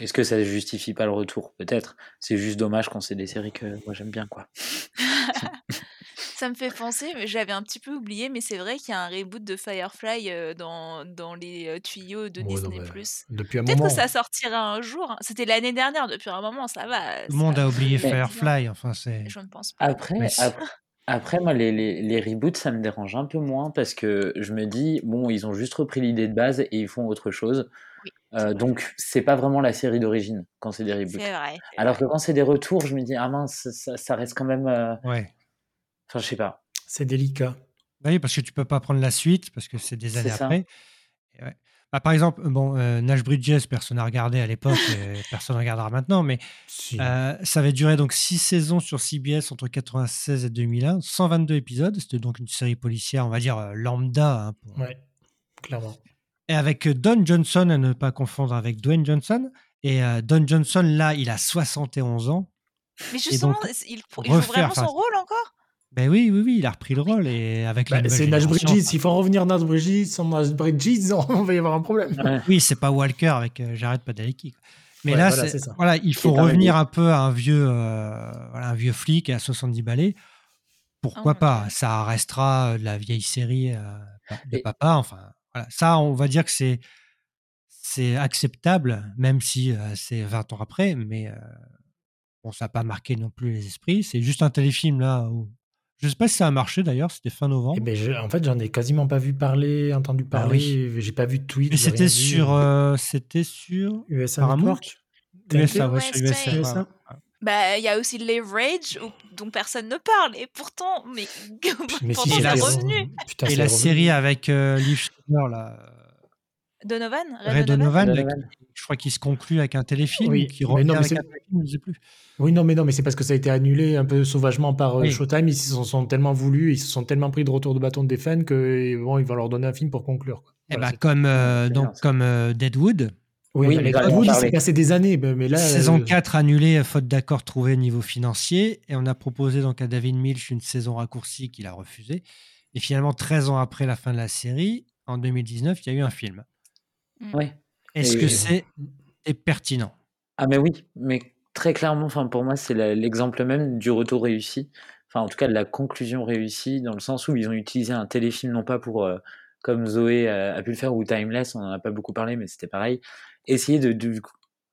Est-ce que ça justifie pas le retour? Peut-être. C'est juste dommage quand c'est des séries que moi j'aime bien, quoi. Ça me fait penser, mais j'avais un petit peu oublié, mais c'est vrai qu'il y a un reboot de Firefly euh, dans, dans les euh, tuyaux de Ouais, non, Disney+. mais depuis un Peut-être que moment. ça sortira un jour. hein. C'était l'année dernière, depuis un moment, ça va. Tout le monde ça- a oublié Mais- Firefly. Enfin, c'est. Je ne pense pas. Après, après, après, moi, les, les, les reboots, ça me dérange un peu moins parce que je me dis, bon, ils ont juste repris l'idée de base et ils font autre chose. Oui, Euh, vrai. donc, c'est pas vraiment la série d'origine quand c'est des reboots. C'est vrai. c'est Alors que quand c'est des retours, je me dis, ah mince, ça, ça reste quand même. euh, Ouais. Enfin, je sais pas. C'est délicat. Bah oui, parce que tu peux pas prendre la suite, parce que c'est des années après. Et ouais. Bah, par exemple, bon, euh, Nash Bridges, personne n'a regardé à l'époque, personne ne regardera maintenant, mais Si. euh, ça avait duré donc six saisons sur CBS entre 96 et 2001, 122 épisodes. C'était donc une série policière, on va dire euh, lambda. hein, pour- Ouais, clairement. Et avec Don Johnson, à ne pas confondre avec Dwayne Johnson. Et euh, Don Johnson, là, il a 71 ans. Mais justement, donc, il, faut- il joue vraiment son rôle encore? Ben oui, oui, oui, il a repris le rôle et avec nouvelle c'est Nash Bridges. S'il faut en revenir Nash Bridges, sans Nash Bridges, on va y avoir un problème. Ouais. Oui, c'est pas Walker avec euh, Jared Padalecki. Mais Ouais, là, voilà, il faut revenir un peu à un vieux, euh, voilà, un vieux flic à 70 balais. Pourquoi Oh pas? Ça restera euh, de la vieille série euh, de Et- papa. Enfin, voilà. Ça, on va dire que c'est c'est acceptable, même si euh, c'est 20 ans après. Mais euh, bon, ça n'a pas marqué non plus les esprits. C'est juste un téléfilm là où je sais pas si ça a marché d'ailleurs. C'était fin novembre. Eh ben, je- en fait, j'en ai quasiment pas vu parler, entendu Bah parler. J'ai pas vu de tweet. Mais rien c'était sur, euh, c'était sur USA Paramount? USA, ouais, sur USA. USA. Bah, il y a aussi Leverage, où- dont personne ne parle, et pourtant, mais, Mais pourtant si, c'est revenu. Putain, Et c'est la revenu. série avec euh, Liv Schreiber, là, Donovan Ray Donovan, qui- je crois qu'il se conclut avec un téléfilm Oui, ou qui revient non, mais avec c'est- un téléfilm, je sais plus. Oui, non, mais non, mais c'est parce que ça a été annulé un peu sauvagement par euh, Oui. Showtime. Ils se sont, sont tellement voulus, ils se sont tellement pris de retour de bâton des fans que bon, ils vont leur donner un film pour conclure. quoi. Eh Voilà, ben, c'est- comme, euh, donc, ça. comme euh, Deadwood, Oui, Oui, mais Deadwood, il s'est passé des années, mais là. saison euh, 4 annulée, faute d'accord trouvé au niveau financier. Et on a proposé donc à David Milch une saison raccourcie qu'il a refusée. Et finalement, 13 ans après la fin de la série, en 2019, il y a eu un film. Ouais. Est-ce Et- que c'est est pertinent? Ah mais oui, mais très clairement, enfin pour moi c'est l'exemple même du retour réussi. Enfin en tout cas de la conclusion réussie dans le sens où ils ont utilisé un téléfilm non pas pour euh, comme Zoé a, a pu le faire ou Timeless, on en a pas beaucoup parlé mais c'était pareil, essayer de de,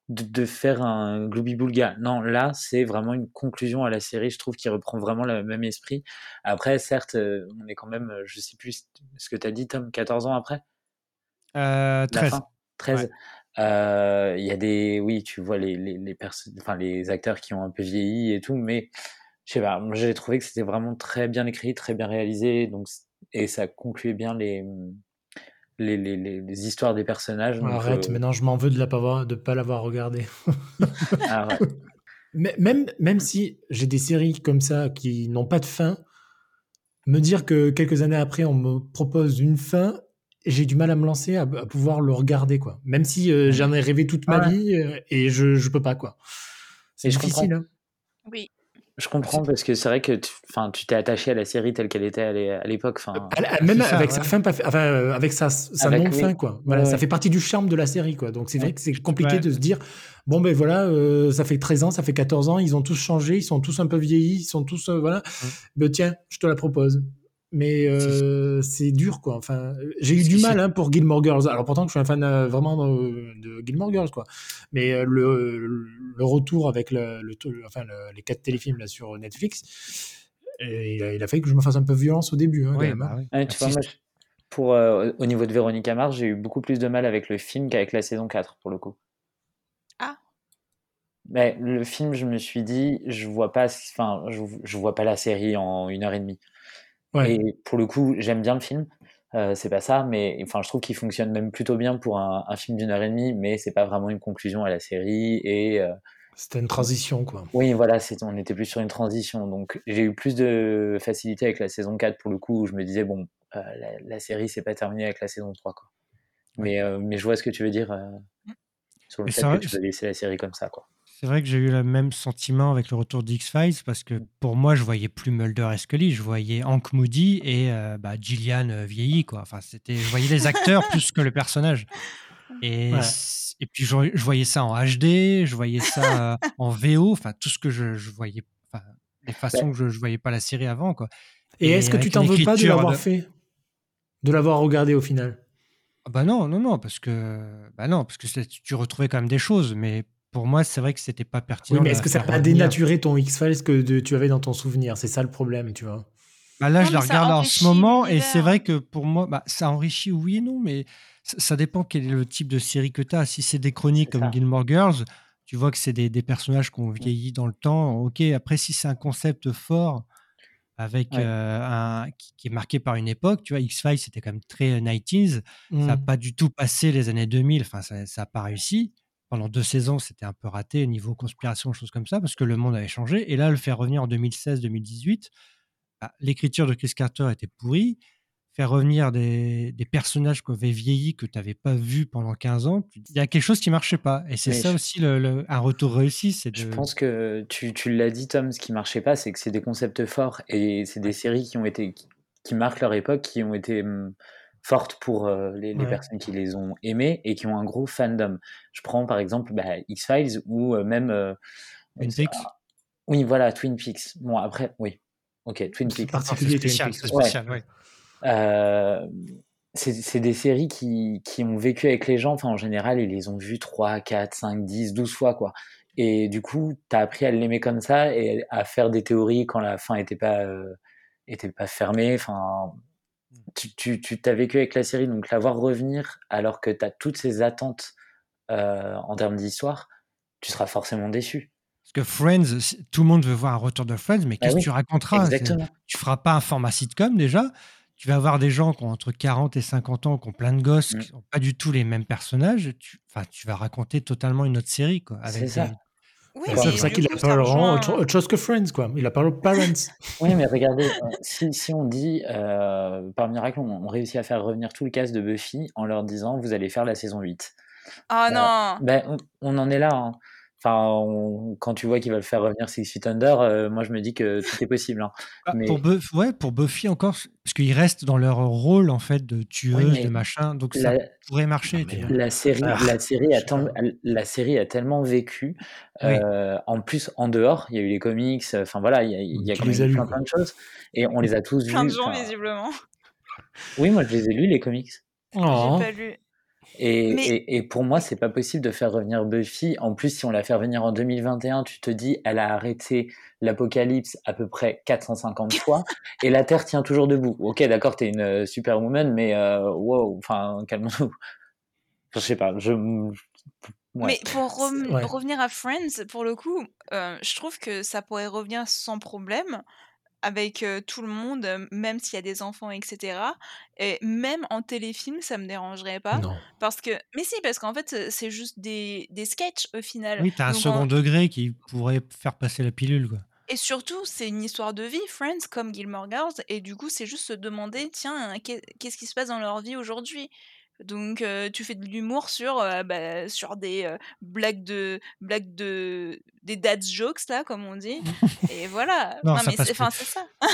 de, de faire un Glooby Boulga. Non, là c'est vraiment une conclusion à la série, je trouve qui reprend vraiment le même esprit. Après certes, euh, on est quand même euh, je sais plus ce que tu as dit Tom 14 ans après? Euh, la 13. fin 13 Euh, il y a des oui tu vois les les les perso- enfin les acteurs qui ont un peu vieilli et tout mais je sais pas moi j'ai trouvé que c'était vraiment très bien écrit très bien réalisé donc et ça concluait bien les les, les, les, histoires des personnages donc, Arrête, euh, maintenant je m'en veux de ne de pas l'avoir regardé. ah ouais. Mais même, même si j'ai des séries comme ça qui n'ont pas de fin, me dire que quelques années après on me propose une fin, j'ai du mal à me lancer à, à pouvoir le regarder quoi. Même si euh, j'en ai rêvé toute ma Ah ouais. vie euh, et je je peux pas quoi. C'est difficile. Hein. Oui. je comprends parce que c'est vrai que tu enfin tu t'es attaché à la série telle qu'elle était à l'é- à l'époque elle- même ça, avec ouais. sa fin, pas fait- enfin euh, avec sa, sa Avec- non fin oui. quoi. Voilà, Ouais, ça fait partie du charme de la série quoi. Donc c'est vrai que c'est compliqué Ouais. de se dire bon ben voilà, euh, ça fait 13 ans, ça fait 14 ans, ils ont tous changé, ils sont tous un peu vieillis, ils sont tous euh, voilà. Ben tiens, je te la propose. Mais euh, c'est dur quoi. Enfin, j'ai eu du mal hein, pour Gilmore Girls. Alors pourtant que je suis un fan euh, vraiment euh, de Gilmore Girls quoi. Mais euh, le, le retour avec le, le- enfin le- les quatre téléfilms là sur Netflix, et il, a, il a fait que je me fasse un peu violence au début. Hein, quand même, hein. bah tu Ah, vois, moi, pour euh, au niveau de Véronica Mars j'ai eu beaucoup plus de mal avec le film qu'avec la saison 4 pour le coup Ah. Mais le film, je me suis dit, je vois pas, enfin, je, je vois pas la série en une heure et demie. Ouais. Et pour le coup, j'aime bien le film, euh, c'est pas ça, mais enfin, je trouve qu'il fonctionne même plutôt bien pour un, un film d'une heure et demie, mais c'est pas vraiment une conclusion à la série. Et euh, C'était une transition quoi. oui, voilà, on était plus sur une transition, donc j'ai eu plus de facilité avec la saison 4 pour le coup, où je me disais bon, euh, la, la série c'est pas terminé avec la saison 3 quoi. Mais mais je vois ce que tu veux dire sur le Mais fait que tu peux laisser la série comme ça quoi. C'est vrai que j'ai eu le même sentiment avec le retour d'X-Files parce que pour moi, je voyais plus Mulder et Scully, je voyais Hank Moody et euh, bah, Gillian euh, vieilli. Quoi. Enfin, c'était, je voyais les acteurs plus que le personnage. Et, Ouais. c- et puis, je, je voyais ça en HD, je voyais ça euh, en VO, enfin, tout ce que je, je voyais, enfin, les façons que je, je voyais pas la série avant. Quoi. Et, Et est-ce que tu t'en veux pas de l'avoir de- fait? De l'avoir regardé au final? Ah Bah non, non, non, parce que bah non, parce que tu retrouvais quand même des choses, mais pour moi, c'est vrai que c'était pas pertinent. Oui, mais est-ce que ça n'a pas dénaturé ton X-Files que de- tu avais dans ton souvenir? C'est ça le problème, tu vois. Bah là, Non, je la regarde en ce moment et c'est vrai que pour moi, bah, ça enrichit oui et non, mais ça, ça dépend quel est le type de série que tu as. Si c'est des chroniques comme ça. Gilmore Girls, tu vois que c'est des, des personnages qui ont vieilli dans le temps. Ok, après, si c'est un concept fort avec Ouais. euh, un, qui, qui est marqué par une époque, tu vois, X-Files, c'était quand même très 90s. Ça n'a Mm. pas du tout passé les années 2000, enfin, ça n'a pas réussi. Pendant deux saisons, c'était un peu raté au niveau conspiration, choses comme ça, parce que le monde avait changé. Et là, le faire revenir en 2016-2018, bah, l'écriture de Chris Carter était pourrie. Faire revenir des, des personnages qui avaient vieilli, que tu n'avais pas vu pendant 15 ans, il y a quelque chose qui marchait pas. Et c'est ça je- aussi le, le- un retour réussi. C'est Je de... pense que tu, tu l'as dit, Tom, ce qui marchait pas, c'est que c'est des concepts forts et c'est des séries qui ont été qui, qui marquent leur époque, qui ont été hum, fortes pour euh, les, les Ouais. personnes qui les ont aimées et qui ont un gros fandom. Je prends par exemple bah, X-Files ou euh, même euh, Twin Peaks. Oui, voilà, Twin Peaks. Bon, après, oui. Ok, Twin Peaks. Particulier, Twin spécial, Peaks. c'est Ouais. spécial, ouais. Euh, c'est des séries qui, qui ont vécu avec les gens. Enfin, en général, ils les ont vues 3, 4, 5, 10, 12 fois, quoi. Et du coup, tu as appris à l'aimer comme ça et à faire des théories quand la fin était pas, euh, était pas fermée. Enfin, tu, tu, tu t'as vécu avec la série, donc la voir revenir alors que tu as toutes ces attentes euh, en termes d'histoire, tu seras forcément déçu. Parce que Friends, tout le monde veut voir un retour de Friends, mais Bah qu'est-ce oui, que tu raconteras? Tu feras pas un format sitcom déjà. Tu vas avoir des gens qui ont entre 40 et 50 ans, qui ont plein de gosses, Mm. qui n'ont pas du tout les mêmes personnages. Tu, tu vas raconter totalement une autre série. Quoi, avec C'est ça. des- Oui, C'est mais pour ça qu'il appelleront rejoint autre, autre chose que Friends, quoi. Il appelle Parents. Oui, mais regardez, euh, si, si on dit, euh, par miracle, on, on réussit à faire revenir tout le cast de Buffy en leur disant, vous allez faire la saison 8. Ah Euh, non ben, on, on en est là. hein. Enfin, on- quand tu vois qu'ils veulent faire revenir Six Feet Under, euh, moi je me dis que tout est possible. hein. Ah, Mais pour, Buff- ouais, pour Buffy encore, parce qu'ils restent dans leur rôle en fait de tueuse, mais de machin, donc ça pourrait marcher. Non, tu mais, vois. la série, Ah, la série a sais tant- pas. la série a tellement vécu. Oui. euh, en plus, en dehors, il y a eu les comics. Enfin voilà, il y a, il y quand même plein, de choses. Et on les a tous Plein de vus. gens, visiblement. oui, moi je les ai lus les comics. Oh. J'ai pas lu. Et, Mais et, et pour moi, c'est pas possible de faire revenir Buffy. En plus, si on la fait revenir en 2021, tu te dis, elle a arrêté l'apocalypse à peu près 450 fois, et la Terre tient toujours debout. Ok, d'accord, t'es une euh, superwoman, mais euh, wow, enfin, calme-nous. Je sais pas, je. Ouais. Mais pour Ouais. revenir à Friends, pour le coup, euh, je trouve que ça pourrait revenir sans problème avec euh, tout le monde, euh, même s'il y a des enfants, etc. Et même en téléfilm, ça me dérangerait pas. Non. Parce que... Mais si, parce qu'en fait, c'est juste des, des sketchs au final. Oui, tu as un Donc, second degré qui pourrait faire passer la pilule. Quoi. Et surtout, c'est une histoire de vie, Friends, comme Gilmore Girls, et du coup, c'est juste se demander, tiens, qu'est- qu'est-ce qui se passe dans leur vie aujourd'hui? Donc, euh, tu fais de l'humour sur, euh, bah, sur des euh, blagues de, blagues de, des dad jokes là, comme on dit. Et voilà. Non, mais c'est, plus. enfin, c'est ça.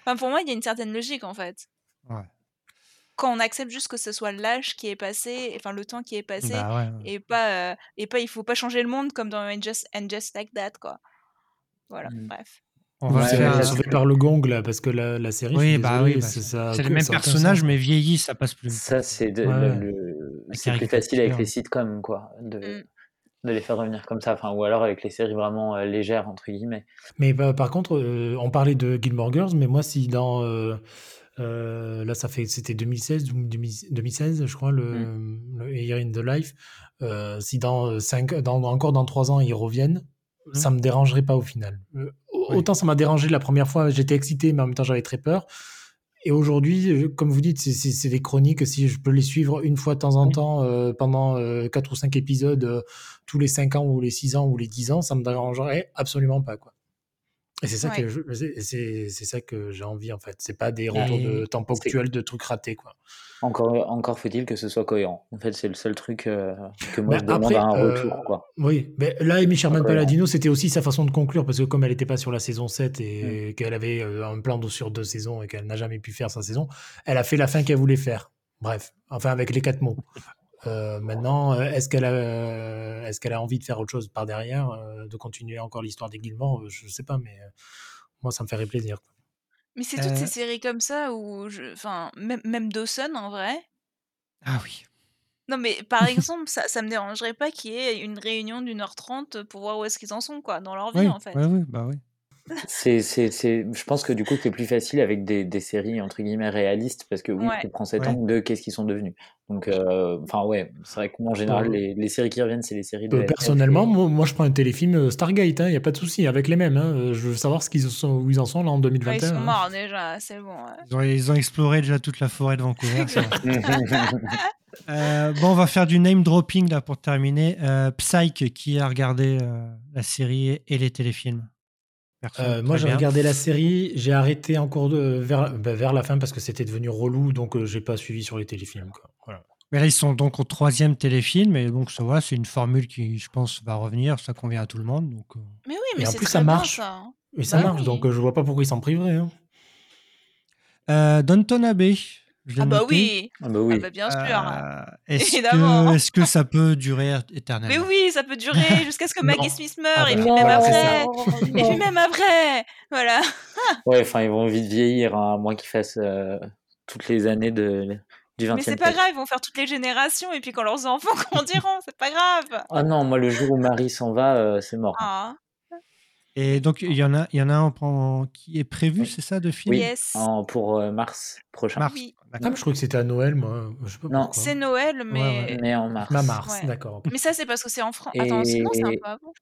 enfin, pour moi, il y a une certaine logique en fait. Ouais. Quand on accepte juste que ce soit l'âge qui est passé, enfin le temps qui est passé, Bah ouais. et pas, et pas, il faut pas changer le monde comme dans And Just, and Just Like That, quoi. Voilà, Mm. bref. On va c'est faire. sauvé par le gong, là, parce que la, la série, Oui, bah désolé, oui, bah, c'est aucun personnages, sens. mais vieillis, ça passe plus. Ça, c'est Ouais. le- le- plus facile avec les sitcoms, quoi, de, Mm. de les faire revenir comme ça. Enfin, ou alors avec les séries vraiment euh, légères, entre guillemets. Mais bah, par contre, euh, on parlait de Gilmore Girls, mais moi, si dans. euh, euh, là, ça fait. C'était 2016 ou 2000 2016, je crois, le, Mm. le Year in the Life. Euh, si dans, cinq, dans encore dans 3 ans, ils reviennent, Mhm. ça me dérangerait pas au final. Euh, Oui. Autant ça m'a dérangé la première fois, j'étais excité, mais en même temps, j'avais très peur. Et aujourd'hui, euh, comme vous dites, c'est- des chroniques. Si je peux les suivre une fois de temps en temps euh, pendant 4 ou 5 épisodes, euh, tous les 5 ans ou les 6 ans ou les 10 ans, ça me dérangerait absolument pas. Quoi. Et c'est ça, Ouais. que c'est- ça que j'ai envie en fait. C'est pas des retours de temps ponctuels de trucs ratés. Quoi. Encore, encore faut-il que ce soit cohérent. En fait, c'est le seul truc euh, que moi Mais je demande après, à un euh, retour, quoi. oui, mais là, Amy Sherman. Palladino, c'était aussi sa façon de conclure parce que comme elle n'était pas sur la saison 7 Mm. et qu'elle avait euh, un plan sur deux saisons et qu'elle n'a jamais pu faire sa saison, elle a fait la fin qu'elle voulait faire. Bref, enfin avec les quatre mots. Euh, maintenant, euh, est-ce qu'elle a, euh, est-ce qu'elle a envie de faire autre chose par derrière, euh, de continuer encore l'histoire des Gilmore Je sais pas, mais euh, moi, ça me ferait plaisir. Mais c'est toutes ces séries comme ça où je enfin, même même Dawson en vrai. Ah oui. Non mais par exemple, ça ça me dérangerait pas qu'il y ait une réunion d'1 heure 30 pour voir où est-ce qu'ils en sont quoi, dans leur vie Oui, en fait. oui, oui, bah oui. C'est c'est c'est je pense que du coup, c'est plus facile avec des des séries entre guillemets «réalistes» parce que oui, Ouais. tu prends cet Ouais. angle de qu'est-ce qu'ils sont devenus. Donc heu, enfin ouais, c'est vrai que moi en général les les séries qui reviennent, c'est les séries de Euh, personnellement, moi, moi, je prends un téléfilm euh, Stargate, il n'y a pas de souci, avec les mêmes. hein. Euh, Je veux savoir ce qu'ils sont, où ils en sont là en Ouais, ils 2021. sont hein. morts déjà, c'est bon, ouais. Ils ont, ils ont exploré déjà toute la forêt de Vancouver. ça. Euh, bon, on va faire du name dropping là pour terminer. Euh, Psyche, qui a regardé euh, la série et les téléfilms? Euh, moi, j'ai bien. regardé la série, j'ai arrêté en cours de, vers, bah, vers la fin parce que c'était devenu relou, donc euh, j'ai pas suivi sur les téléfilms. Quoi. Voilà. Mais là, ils sont donc au troisième téléfilm, et donc ça va, c'est une formule qui, je pense, va revenir. Ça convient à tout le monde. Donc, euh. Mais oui, mais Et en c'est plus, très ça bien marche. ça, hein. Et ça Bah marche, oui. donc euh, je vois pas pourquoi ils s'en priveraient. hein. Euh, Downton Abbey. Je Ah bah oui, Ah bah ah oui. bah bien sûr. Euh, est-ce, Évidemment. que, est-ce que ça peut durer Mais éternellement oui, ça peut durer jusqu'à ce que Maggie. Smith Ah, meure, et voilà. puis même Voilà, c'est ça. après, et puis même après, voilà. Ouais, enfin ils vont vite vieillir, hein, à moins qu'ils fassent, heu, toutes les années de du Mais 20e c'est pas grave, ils vont faire toutes les générations, et puis quand leurs enfants grandiront, c'est pas grave. Ah non, moi le jour où Marie s'en va, heu, c'est mort. Ah, Et donc, il y en a, il y en a un en- qui est prévu, Oui. c'est ça, de film? Oui, yes. en pour, heu, mars prochain. Mars. Oui. Ah, mais je crois que c'était à Noël, moi. Je sais pas Non. pourquoi. C'est Noël, mais... ouais. Mais en mars. Ma mars, Ouais. d'accord. Mais ça, c'est parce que c'est en France. Attends, sinon c'est un Et peu avant.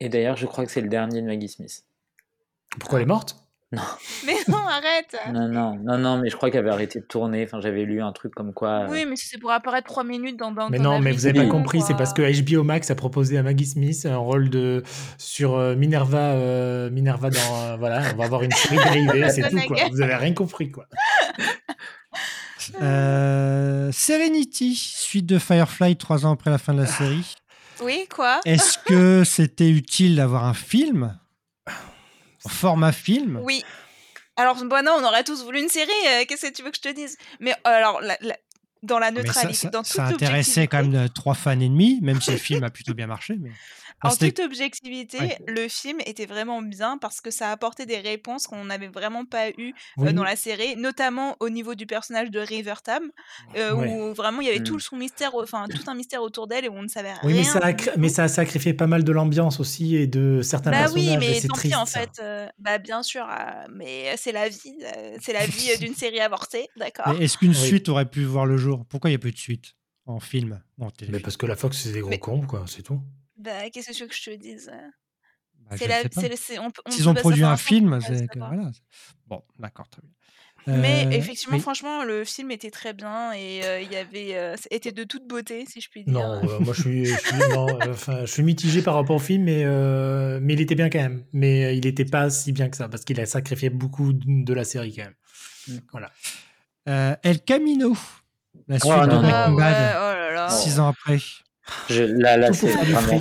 et d'ailleurs, je crois que c'est le dernier de Maggie Smith. Pourquoi elle est morte? Mais non, arrête Non, non, non, non, mais je crois qu'elle avait arrêté de tourner. Enfin, j'avais lu un truc comme quoi, heu Oui, mais c'est pour apparaître 3 minutes dans Downton Mais non, mais vous avez pas compris, c'est parce que HBO Max a proposé à Maggie Smith un rôle de sur euh, Minerva, euh, Minerva dans euh, voilà, on va avoir une série dérivée, c'est tout quoi. Vous avez rien compris quoi. Euh, Serenity, suite de Firefly, trois ans après la fin de la série. Oui, quoi? Est-ce que c'était utile d'avoir un film? Format film Oui. Alors, bon, non, on aurait tous voulu une série, euh, qu'est-ce que tu veux que je te dise? Mais euh, alors, la- la- dans la Mais ça, neutralité, ça, dans ça toute intéressait quand même euh, trois fans et demi, même si le film a plutôt bien marché. Mais... En Enfin, c'était- toute objectivité, Ouais. le film était vraiment bien parce que ça apportait des réponses qu'on n'avait vraiment pas eues euh, Oui. dans la série, notamment au niveau du personnage de River Tam, euh, Ouais. où vraiment il y avait tout Mm. son mystère, enfin tout un mystère autour d'elle et où on ne savait Oui, mais rien. ça, a, mais ça a sacrifié pas mal de l'ambiance aussi et de certains Bah oui, personnages. et mais tant pis en fait. euh, bah bien sûr, euh, mais c'est la vie, c'est la vie d'une série avortée, d'accord. Est-ce qu'une Oui. suite aurait pu voir le jour? Pourquoi il n'y a plus de suite en film en Mais parce que la Fox c'est des gros Mais- cons quoi, c'est tout. Bah qu'est-ce que tu veux que je te dise? Bah, C'est je la, sais pas. c'est, le- c'est- on, peut- on S'ils peut ont pas produit savoir un film, on peut pas c'est que savoir. voilà. Bon, d'accord, très bien. Mais Euh, effectivement, oui. franchement, le film était très bien et euh, il y avait, euh, était de toute beauté, si je puis dire. Non, euh, moi je suis, je suis, non, euh, enfin, je suis mitigé par rapport au film, mais, euh, mais il était bien quand même. Mais euh, il était pas si bien que ça parce qu'il a sacrifié beaucoup de de la série quand même. Voilà. Euh, El Camino, la suite Oh, de non, non. Ah Breaking ouais, Bad, oh là là. six ans après. Je là là, c'est vraiment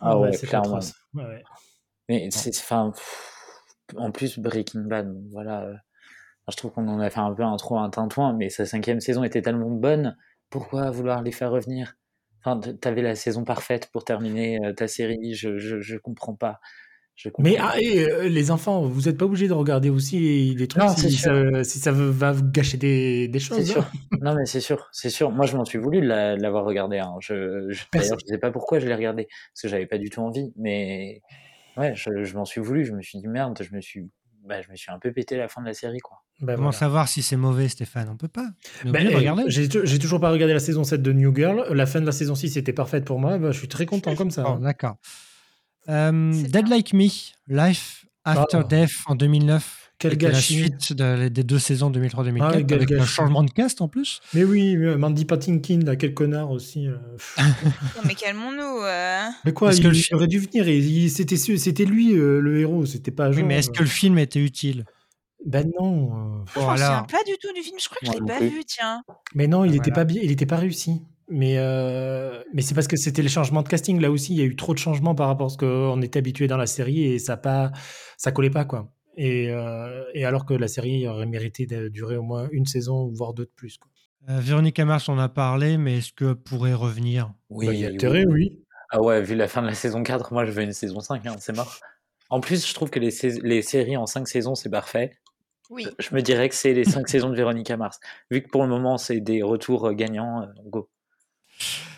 ah ouais, c'est clairement. atroce. Ouais, ouais. Mais c'est enfin en plus Breaking Bad, voilà, heu, je trouve qu'on en a fait un peu un trop un tintouin, mais sa 5e saison était tellement bonne, pourquoi vouloir les faire revenir? Enfin, t tu avais la saison parfaite pour terminer, heu, ta série, je je je comprends pas. Mais ah, et, euh, les enfants, vous n'êtes pas obligés de regarder aussi les, les trucs Non, c'est si, ça, si ça veut- va vous gâcher des, des choses. sûr. hein. Non, mais c'est sûr, c'est sûr. Moi, je m'en suis voulu de la de l'avoir regardé, hein. Je d'ailleurs, je sais pas pourquoi je l'ai regardé, parce que j'avais pas du tout envie, mais ouais, je je m'en suis voulu. Je me suis dit: «Merde», je me suis bah, je me suis un peu pété la fin de la série, quoi. Ben Comment voilà. savoir si c'est mauvais, Stéphane? On peut pas. Ben, de eh, j'ai tou- j'ai toujours pas regardé la saison 7 de New Girl. La fin de la saison 6 était parfaite pour moi. Ben, je suis très content comme ça. Hein. d'accord. Euh, Dead. Like Me, Life After Oh. Death en 2009. Quel C'était la gâchis. suite de- des deux saisons 2003-2004 Ah, quel avec un gâchis. changement de cast en plus. Mais oui, Mandy Patinkin, là, quel connard aussi. euh. Non, mais calmons-nous. euh. mais quoi, Est-ce il, que le il film- aurait dû venir. C'était lui euh, le héros, c'était pas Oui, mais est-ce euh, que le film était utile? Ben non. euh, Je souviens alors. pas du tout du film, je crois que je Moi l'ai pas vu, tiens. Mais non, il Ah, était voilà. pas bien, il était pas réussi. Mais euh, mais c'est parce que c'était le changement de casting là aussi. Il y a eu trop de changements par rapport à ce qu'on était habitué dans la série et ça pas ça collait pas quoi. Et, euh, et alors que la série aurait mérité de durer au moins une saison voire deux de plus. Quoi. Euh, Véronique Mars en a parlé, mais est-ce qu'elle pourrait revenir? Oui, Bah, il y a oui, intérêt, oui. oui. Ah ouais, vu la fin de la saison 4, moi, je veux une saison 5, hein, c'est mort. En plus, je trouve que les sais les séries en 5 saisons, c'est parfait. Oui. Je me dirais que c'est les 5 saisons de Véronica Mars. Vu que pour le moment, c'est des retours euh, gagnants, euh, go.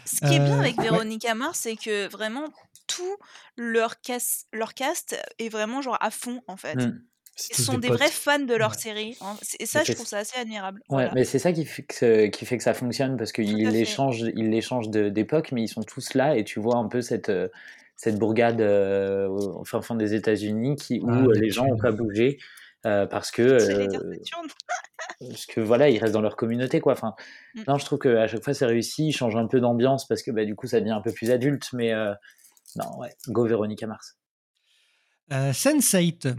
Ce qui est bien Euh, avec ouais. Véronica Mars, c'est que vraiment tout leur, cas- leur cast est vraiment genre à fond en fait. Mm. C'est Ils sont des, vrais fans de leur Ouais. série. hein. C'est- Et ça, je trouve ça assez admirable. Ouais, Voilà. mais c'est ça qui fait, que, ce- qui fait que ça fonctionne parce qu'ils les changent, ils les changent d'époque, mais ils sont tous là et tu vois un peu cette, euh, cette bourgade euh, au fin fond des États-Unis qui, où Ah, euh, les gens n'ont pas bougé euh, parce que euh, parce que voilà, ils restent dans leur communauté quoi. Enfin, Mm. non, je trouve qu'à chaque fois c'est réussi, ils changent un peu d'ambiance parce que bah, du coup ça devient un peu plus adulte, mais euh, non, ouais, go Véronica Mars. Euh, Sense8,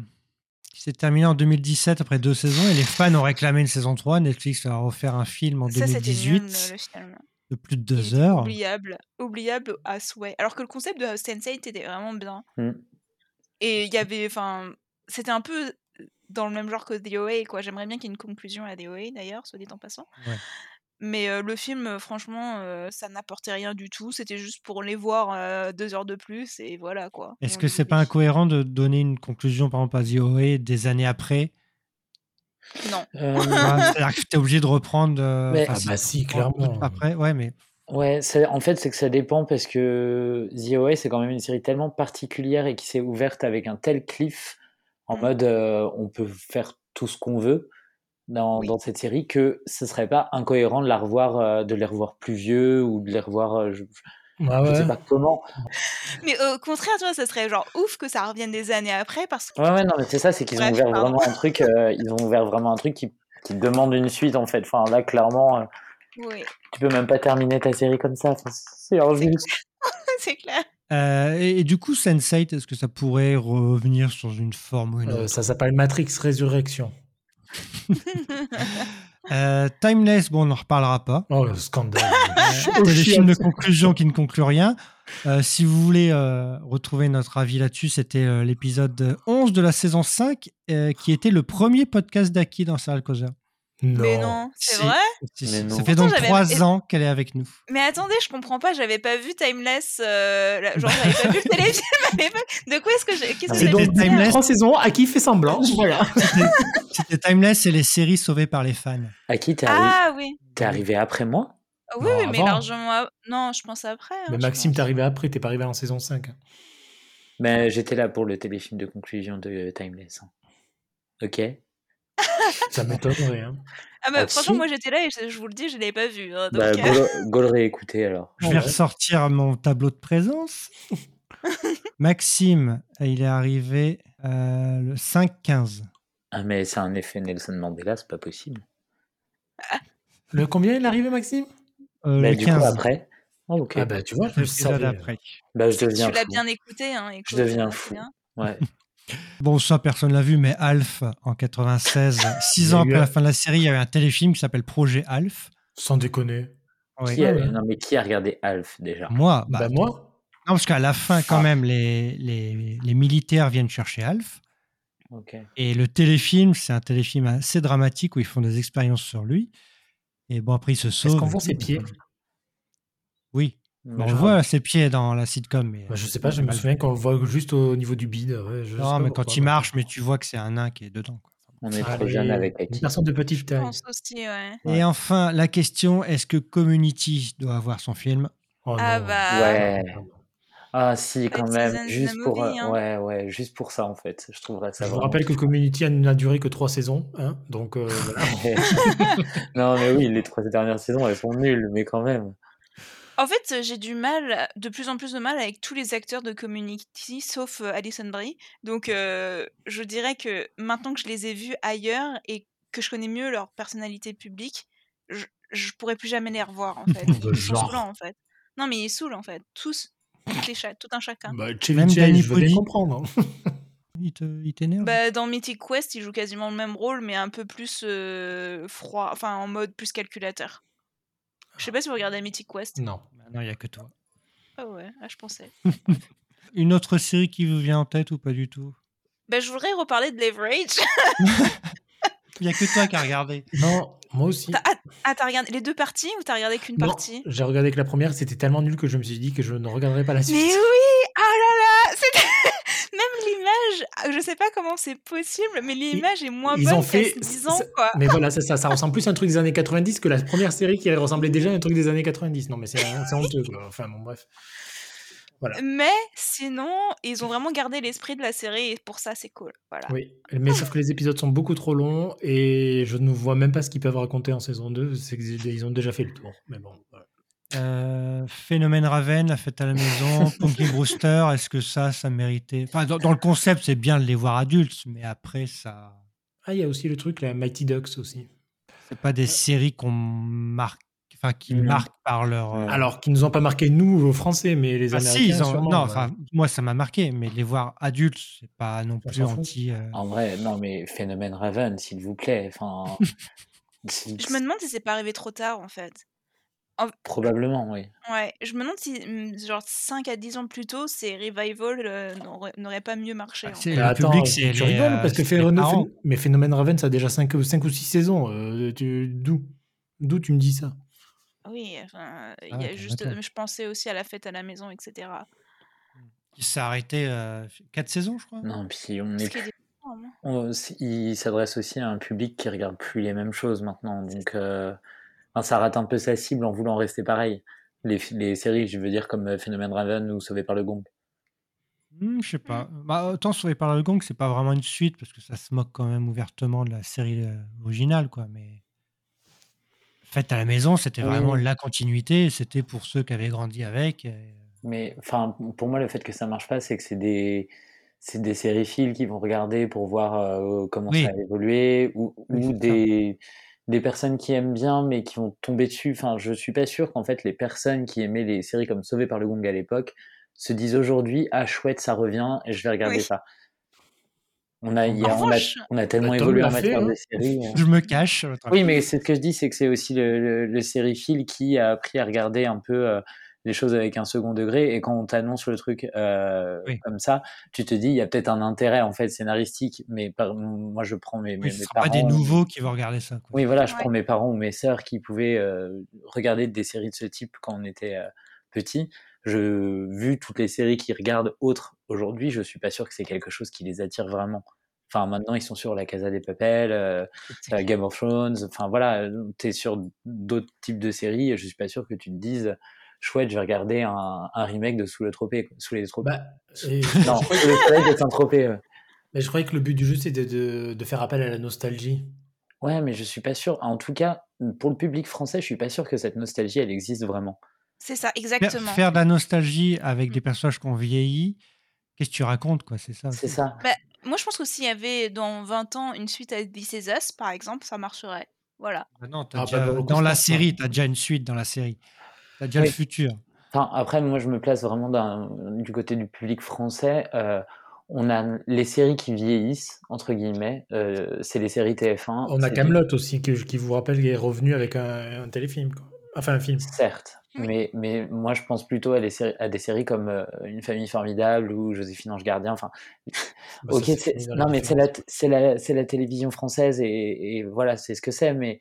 qui s'est terminé en 2017 après deux saisons, et les fans ont réclamé une saison 3. Netflix leur a offert un film en Ça, c'était 2018 nul, le film. de plus de deux heures. Oubliable. Oubliable à souhait. Alors que le concept de Sense8 était vraiment bien. Mm. Et il y avait. Enfin. C'était un peu dans le même genre que The OA, quoi. J'aimerais bien qu'il y ait une conclusion à The OA, d'ailleurs, soit dit en passant. Ouais. Mais euh, le film, euh, franchement, euh, ça n'apportait rien du tout. C'était juste pour les voir euh, deux heures de plus, et voilà, quoi. Est-ce que c'est pas incohérent de donner une conclusion, par exemple, à The OA des années après? Non. Euh, C'est-à-dire que tu es obligé de reprendre. euh, Mais- Ah bah si, clairement. Après, ouais, mais Ouais, en fait, c'est que ça dépend parce que The OA, c'est quand même une série tellement particulière et qui s'est ouverte avec un tel cliff en Mm. mode euh, on peut faire tout ce qu'on veut dans, Oui. dans cette série que ce serait pas incohérent de la revoir, euh, de les revoir plus vieux ou de les revoir, euh, je, je sais pas comment. Mais au contraire, tu vois, ça serait genre ouf que ça revienne des années après, parce que. Ouais, ouais, non, mais c'est ça, c'est qu'ils ont ouvert pardon. vraiment un truc, euh, ils ont ouvert vraiment un truc qui, qui demande une suite en fait. Enfin, là, clairement, euh, Oui, tu peux même pas terminer ta série comme ça. Enfin, c'est injuste. c'est clair. Euh, et, et du coup, Sense8, est-ce que ça pourrait revenir sur une forme ou une Euh, autre ça s'appelle Matrix Résurrection. Euh, Timeless, bon, on n'en reparlera pas. Oh, le scandale. Euh, téléfilm de conclusion qui ne conclut rien. Euh, si vous voulez euh, retrouver notre avis là-dessus, c'était euh, l'épisode 11 de la saison 5, euh, qui était le premier podcast d'Aki dans Serial Causer. Non. Mais non, c'est Si. vrai? Si, Mais si. non. Ça fait Pourtant, donc trois ans qu'elle est avec nous. Mais attendez, je comprends pas, j'avais pas vu Timeless. euh, la- genre, j'avais pas vu le téléfilm à l'époque. De quoi est-ce que j'ai. Qu'est-ce que C'est C'est j'ai donc Timeless. trois saisons à qui fait semblant. Voilà. C'était Timeless et les séries sauvées par les fans. À qui t'es arri- Ah oui. t'es arrivé après moi? Oui, Non, oui, mais largement. Non, je pense après. hein, Mais Maxime, t'es arrivé après, t'es pas arrivé en saison 5. hein. Mais j'étais là pour le téléfilm de conclusion de Timeless. hein. Ok? Ça m'étonnerait. Hein. Ah, bah, Ah, franchement, si. moi j'étais là et je, je vous le dis, je l'avais pas vu. hein, donc, Bah, euh, go, go le réécouter alors. Je vais Ouais. ressortir mon tableau de présence. Maxime, il est arrivé euh, le 5-15. Ah, mais c'est un effet Nelson Mandela, c'est pas possible. Le combien il est arrivé, Maxime? Euh, Bah, le du 15. coup, après. Oh, ok. Ah bah tu vois, je. Bah, je tu l'as bien écouté. Hein, écoute, Je deviens euh, fou. bien. Ouais. Bon, ça, personne l'a vu, mais Alf, en 96, six a ans après la fin de la série, il y avait un téléfilm qui s'appelle Projet Alf. Sans déconner. Ouais. Qui a... ouais. Non, mais qui a regardé Alf déjà? Moi, bah, Bah, moi non, parce qu'à la fin, quand Ah. même, les, les, les militaires viennent chercher Alf. Ok. Et le téléfilm, c'est un téléfilm assez dramatique où ils font des expériences sur lui. Et bon, après, il se sauve. Est-ce qu'on voit ses pieds? Oui, Mais on voit ses pieds dans la sitcom. Mais, Bah, Je sais pas, je me souviens qu'on le voit juste au niveau du bide. ouais, je sais Non, pas mais quand il bah. marche, mais tu vois que c'est un nain qui est dedans. quoi. On est trop Allez, jeune avec Une personne de petite Je taille. pense aussi, ouais. Et enfin, la question est-ce que Community doit avoir son film? Oh, Ah bah. Ouais. Ah si, quand même. Juste pour, movie, euh, hein. ouais, ouais, juste pour ça en fait. Je trouverais ça Je vous rappelle que Community n'a duré que trois saisons. Hein, donc euh, voilà. non, mais oui, les trois dernières saisons, elles sont nulles, mais quand même. En fait, euh, j'ai du mal, de plus en plus de mal avec tous les acteurs de Community, sauf euh, Alison Brie. Donc, euh, je dirais que maintenant que je les ai vus ailleurs et que je connais mieux leur personnalité publique, je, je pourrais plus jamais les revoir en fait. Ils sont genre. saoulants en fait. Non, mais ils saoulent en fait. Tous, toutes les cha- tout un chacun. Bah, Même Danny je veux Pudi. comprendre. hein. Il te- il t'énerve Bah, dans Mythic Quest, ils jouent quasiment le même rôle, mais un peu plus euh, froid, enfin en mode plus calculateur. Je sais pas si vous regardez Mythic Quest. Non. Bah Non, il n'y a que toi. Ah ouais, ah, je pensais. Une autre série qui vous vient en tête ou pas du tout? Bah, je voudrais reparler de Leverage. Il n'y a que toi qui as regardé. Non, moi aussi. T'as- ah, ah, t'as regardé les deux parties ou t'as regardé qu'une Non, partie? j'ai regardé que la première, c'était tellement nul que je me suis dit que je ne regarderai pas la suite. Mais oui Oh là là C'était... Même l'image, ah, je sais sais pas comment c'est possible, mais l'image est moins ils bonne ont qu'il y a fait- 10 ans, quoi. Mais voilà, ça, ça ressemble plus à un truc des années 90 que la première série qui ressemblait déjà à un truc des années 90. Non, mais c'est c'est honteux, quoi. Enfin, bon, bref. Voilà. Mais sinon, ils ont vraiment gardé l'esprit de la série et pour ça, c'est cool. Voilà. Oui, mais sauf que les épisodes sont beaucoup trop longs et je ne vois même pas ce qu'ils peuvent raconter en saison 2. C'est qu'ils ont déjà fait le tour. Mais bon, voilà. Euh, Phénomène Raven, La fête à la maison, Punky Brewster, est-ce que ça, ça méritait? Enfin, dans, dans le concept, c'est bien de les voir adultes, mais après, ça. Ah, il y a aussi le truc, la Mighty Ducks aussi. C'est pas des séries qu'on marque, enfin, qui Non. marquent par leur. euh, Alors, qui nous ont pas marqué nous, aux Français, mais les ah, si, Américains, ils ont- sûrement, non, ouais. enfin, moi, ça m'a marqué, mais les voir adultes, c'est pas non On plus anti. euh, En vrai, non, mais Phénomène Raven, s'il vous plaît. Enfin, Je me demande si c'est pas arrivé trop tard, en fait. Probablement, oui. Ouais, je me demande si, hum, genre, 5 à 10 ans plus tôt, ces revival euh, n'auraient n'auraient pas mieux marché. Ah, en c'est- fait. le attends, public, c'est tu les, rigoles euh, parce que c'est les Phénomène, parents. mais Phénomène Raven, ça a déjà 5, ou 6 saisons. Euh, tu- D'où D'où tu me dis ça? Oui, enfin, il Ah y ouais, a juste, je pensais aussi à la fête à la maison, etc. Qui s'est arrêté 4 saisons, je crois. Non, puis on Ce est qui est différent, non On- il s'adresse aussi à un public qui regarde plus les mêmes choses maintenant. Donc, euh, enfin, ça rate un peu sa cible en voulant rester pareil. Les, séries, je veux dire, comme euh, Phénomène Raven ou Sauvé par le Gong. Hmm, je sais pas. Bah, autant Sauvé par le Gong, c'est pas vraiment une suite parce que ça se moque quand même ouvertement de la série euh, originale, quoi. Mais Faites à la maison, c'était Oui. vraiment la continuité. C'était pour ceux qui avaient grandi avec. Mais enfin, pour moi, le fait que ça marche pas, c'est que c'est des, c'est des sériphiles qui vont regarder pour voir euh, comment Oui. ça a évolué, ou, Oui, ou ça. Des, personnes qui aiment bien, mais qui vont tomber dessus. Enfin, je suis pas sûr qu'en fait, les personnes qui aimaient les séries comme Sauvé par le Gong à l'époque se disent aujourd'hui, ah chouette, ça revient, et je vais regarder Oui. ça. On a, il y a- En on, a, revanche- on a tellement Bah, évolué en matière hein. de séries. euh. Je me cache. Oui, mais c'est ce que je dis, c'est que c'est aussi le, le, le sériephile qui a appris à regarder un peu euh, les choses avec un second degré. Et quand on t'annonce le truc euh, Oui. comme ça, tu te dis, il y a peut-être un intérêt en fait scénaristique. Mais par- moi, je prends mes, mes, Oui, ce mes sera pas des parents. nouveaux qui vont regarder ça. quoi. Oui, voilà, je Ouais. prends mes parents ou mes sœurs qui pouvaient euh, regarder des séries de ce type quand on était euh, petit. Je, vu toutes les séries qu'ils regardent autres aujourd'hui, je suis pas sûr que c'est quelque chose qui les attire vraiment. Enfin, maintenant, ils sont sur La Casa des Papel, euh. Game of Thrones. Enfin, voilà, tu es sur d'autres types de séries et je suis pas sûr que tu te dises, chouette, je vais regarder un, un remake de Sous le quoi. Sous les Tropez. Bah, et- non, Sous les de Saint-Tropez. ouais. mais je croyais que le but du jeu, c'était de, de faire appel à la nostalgie. Ouais, mais je suis pas sûr. En tout cas, pour le public français, je suis pas sûr que cette nostalgie, elle existe vraiment. C'est ça, exactement. faire de la nostalgie avec des personnages qui ont vieilli, qu'est-ce que tu racontes, quoi? C'est ça. C'est ça. Moi, je pense que s'il y avait dans 20 ans une suite à This Is Us, par exemple, ça marcherait. Voilà. Bah non, t'as Ah, déjà- bah, dans la série, tu as déjà une suite dans la série. Tu as déjà Oui. le futur. Enfin, après, moi, je me place vraiment du côté du public français. Euh, on a les séries qui vieillissent, entre guillemets. euh, c'est les séries TF1. On a du- Camelot aussi, qui vous rappelle, qui est revenu avec un, un téléfilm. quoi. Enfin, un film. Certes, mais, mais moi je pense plutôt à des séries, à des séries comme euh, Une famille formidable ou Joséphine Ange Gardien. Enfin, Bah, ok, non mais c'est la, référence. c'est la, c'est la télévision française et, et voilà, c'est ce que c'est. Mais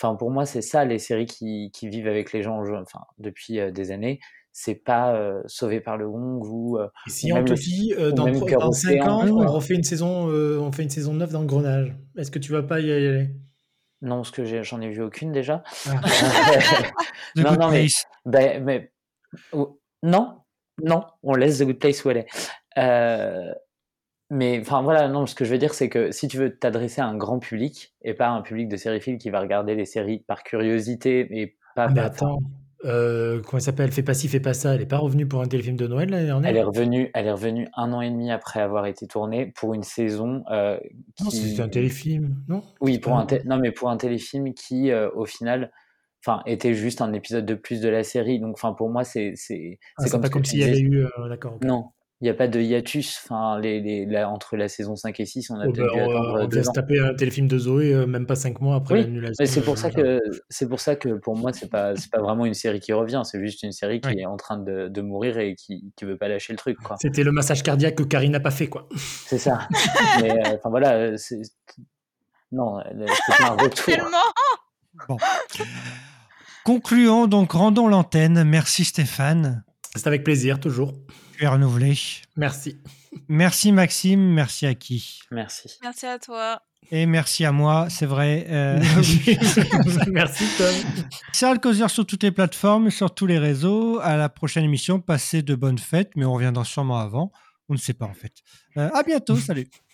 enfin, pour moi, c'est ça les séries qui, qui vivent avec les gens enfin, depuis euh, des années. C'est pas euh, Sauvé par le Gong ou, euh, Et si ou on même te le- dit, euh, dans, dans 5 Océan. ans, Ah, on refait une saison, euh, on fait une saison 9 dans le Grenage, est-ce que tu vas pas y aller? Non, parce que j'en ai vu aucune déjà. Ah. Non, Good non, mais- Place. Ben, mais ou- non, non, on laisse The Good Place où elle est. Mais enfin voilà, non, ce que je veux dire, c'est que si tu veux t'adresser à un grand public et pas à un public de sériphiles qui va regarder les séries par curiosité et pas. Ah, mais attends, euh, comment elle s'appelle? Fais pas ci, fais pas ça. Elle est pas revenue pour un téléfilm de Noël l'année dernière? Elle est revenue, elle est revenue un an et demi après avoir été tournée pour une saison euh, Non, qui. c'était un téléfilm, non? Oui, pour un non, mais pour un téléfilm qui, euh, au final, enfin, était juste un épisode de plus de la série. Donc, enfin, pour moi, c'est c'est Ah, c'est c'est pas comme s'il y avait eu. euh, D'accord. Non, il n'y a pas de hiatus. Enfin, les, les, la- entre la saison 5 et 6, on a Oh, peut-être bah, dû on, attendre on deux vient se taper un téléfilm de Zoé euh, même pas 5 mois après Oui, l'annulation. C'est pour ça que c'est pour ça que pour moi c'est pas c'est pas vraiment une série qui revient, c'est juste une série qui Oui. est en train de, de mourir et qui qui veut pas lâcher le truc. C'était le massage cardiaque que Karine n'a pas fait, quoi. C'est ça. Mais euh, enfin voilà, euh, c'est non, euh, c'est un retour. Tellement Bon. Concluons donc, rendons l'antenne. Merci Stéphane. C'est avec plaisir, toujours. Tu es renouvelé. Merci. Merci Maxime, merci à qui? Merci. Merci à toi. Et merci à moi, c'est vrai. euh, Merci, Tom. Serial Causeur sur toutes les plateformes, sur tous les réseaux. À la prochaine émission, passez de bonnes fêtes, mais on reviendra sûrement avant. On ne sait pas en fait. Euh, à bientôt, salut.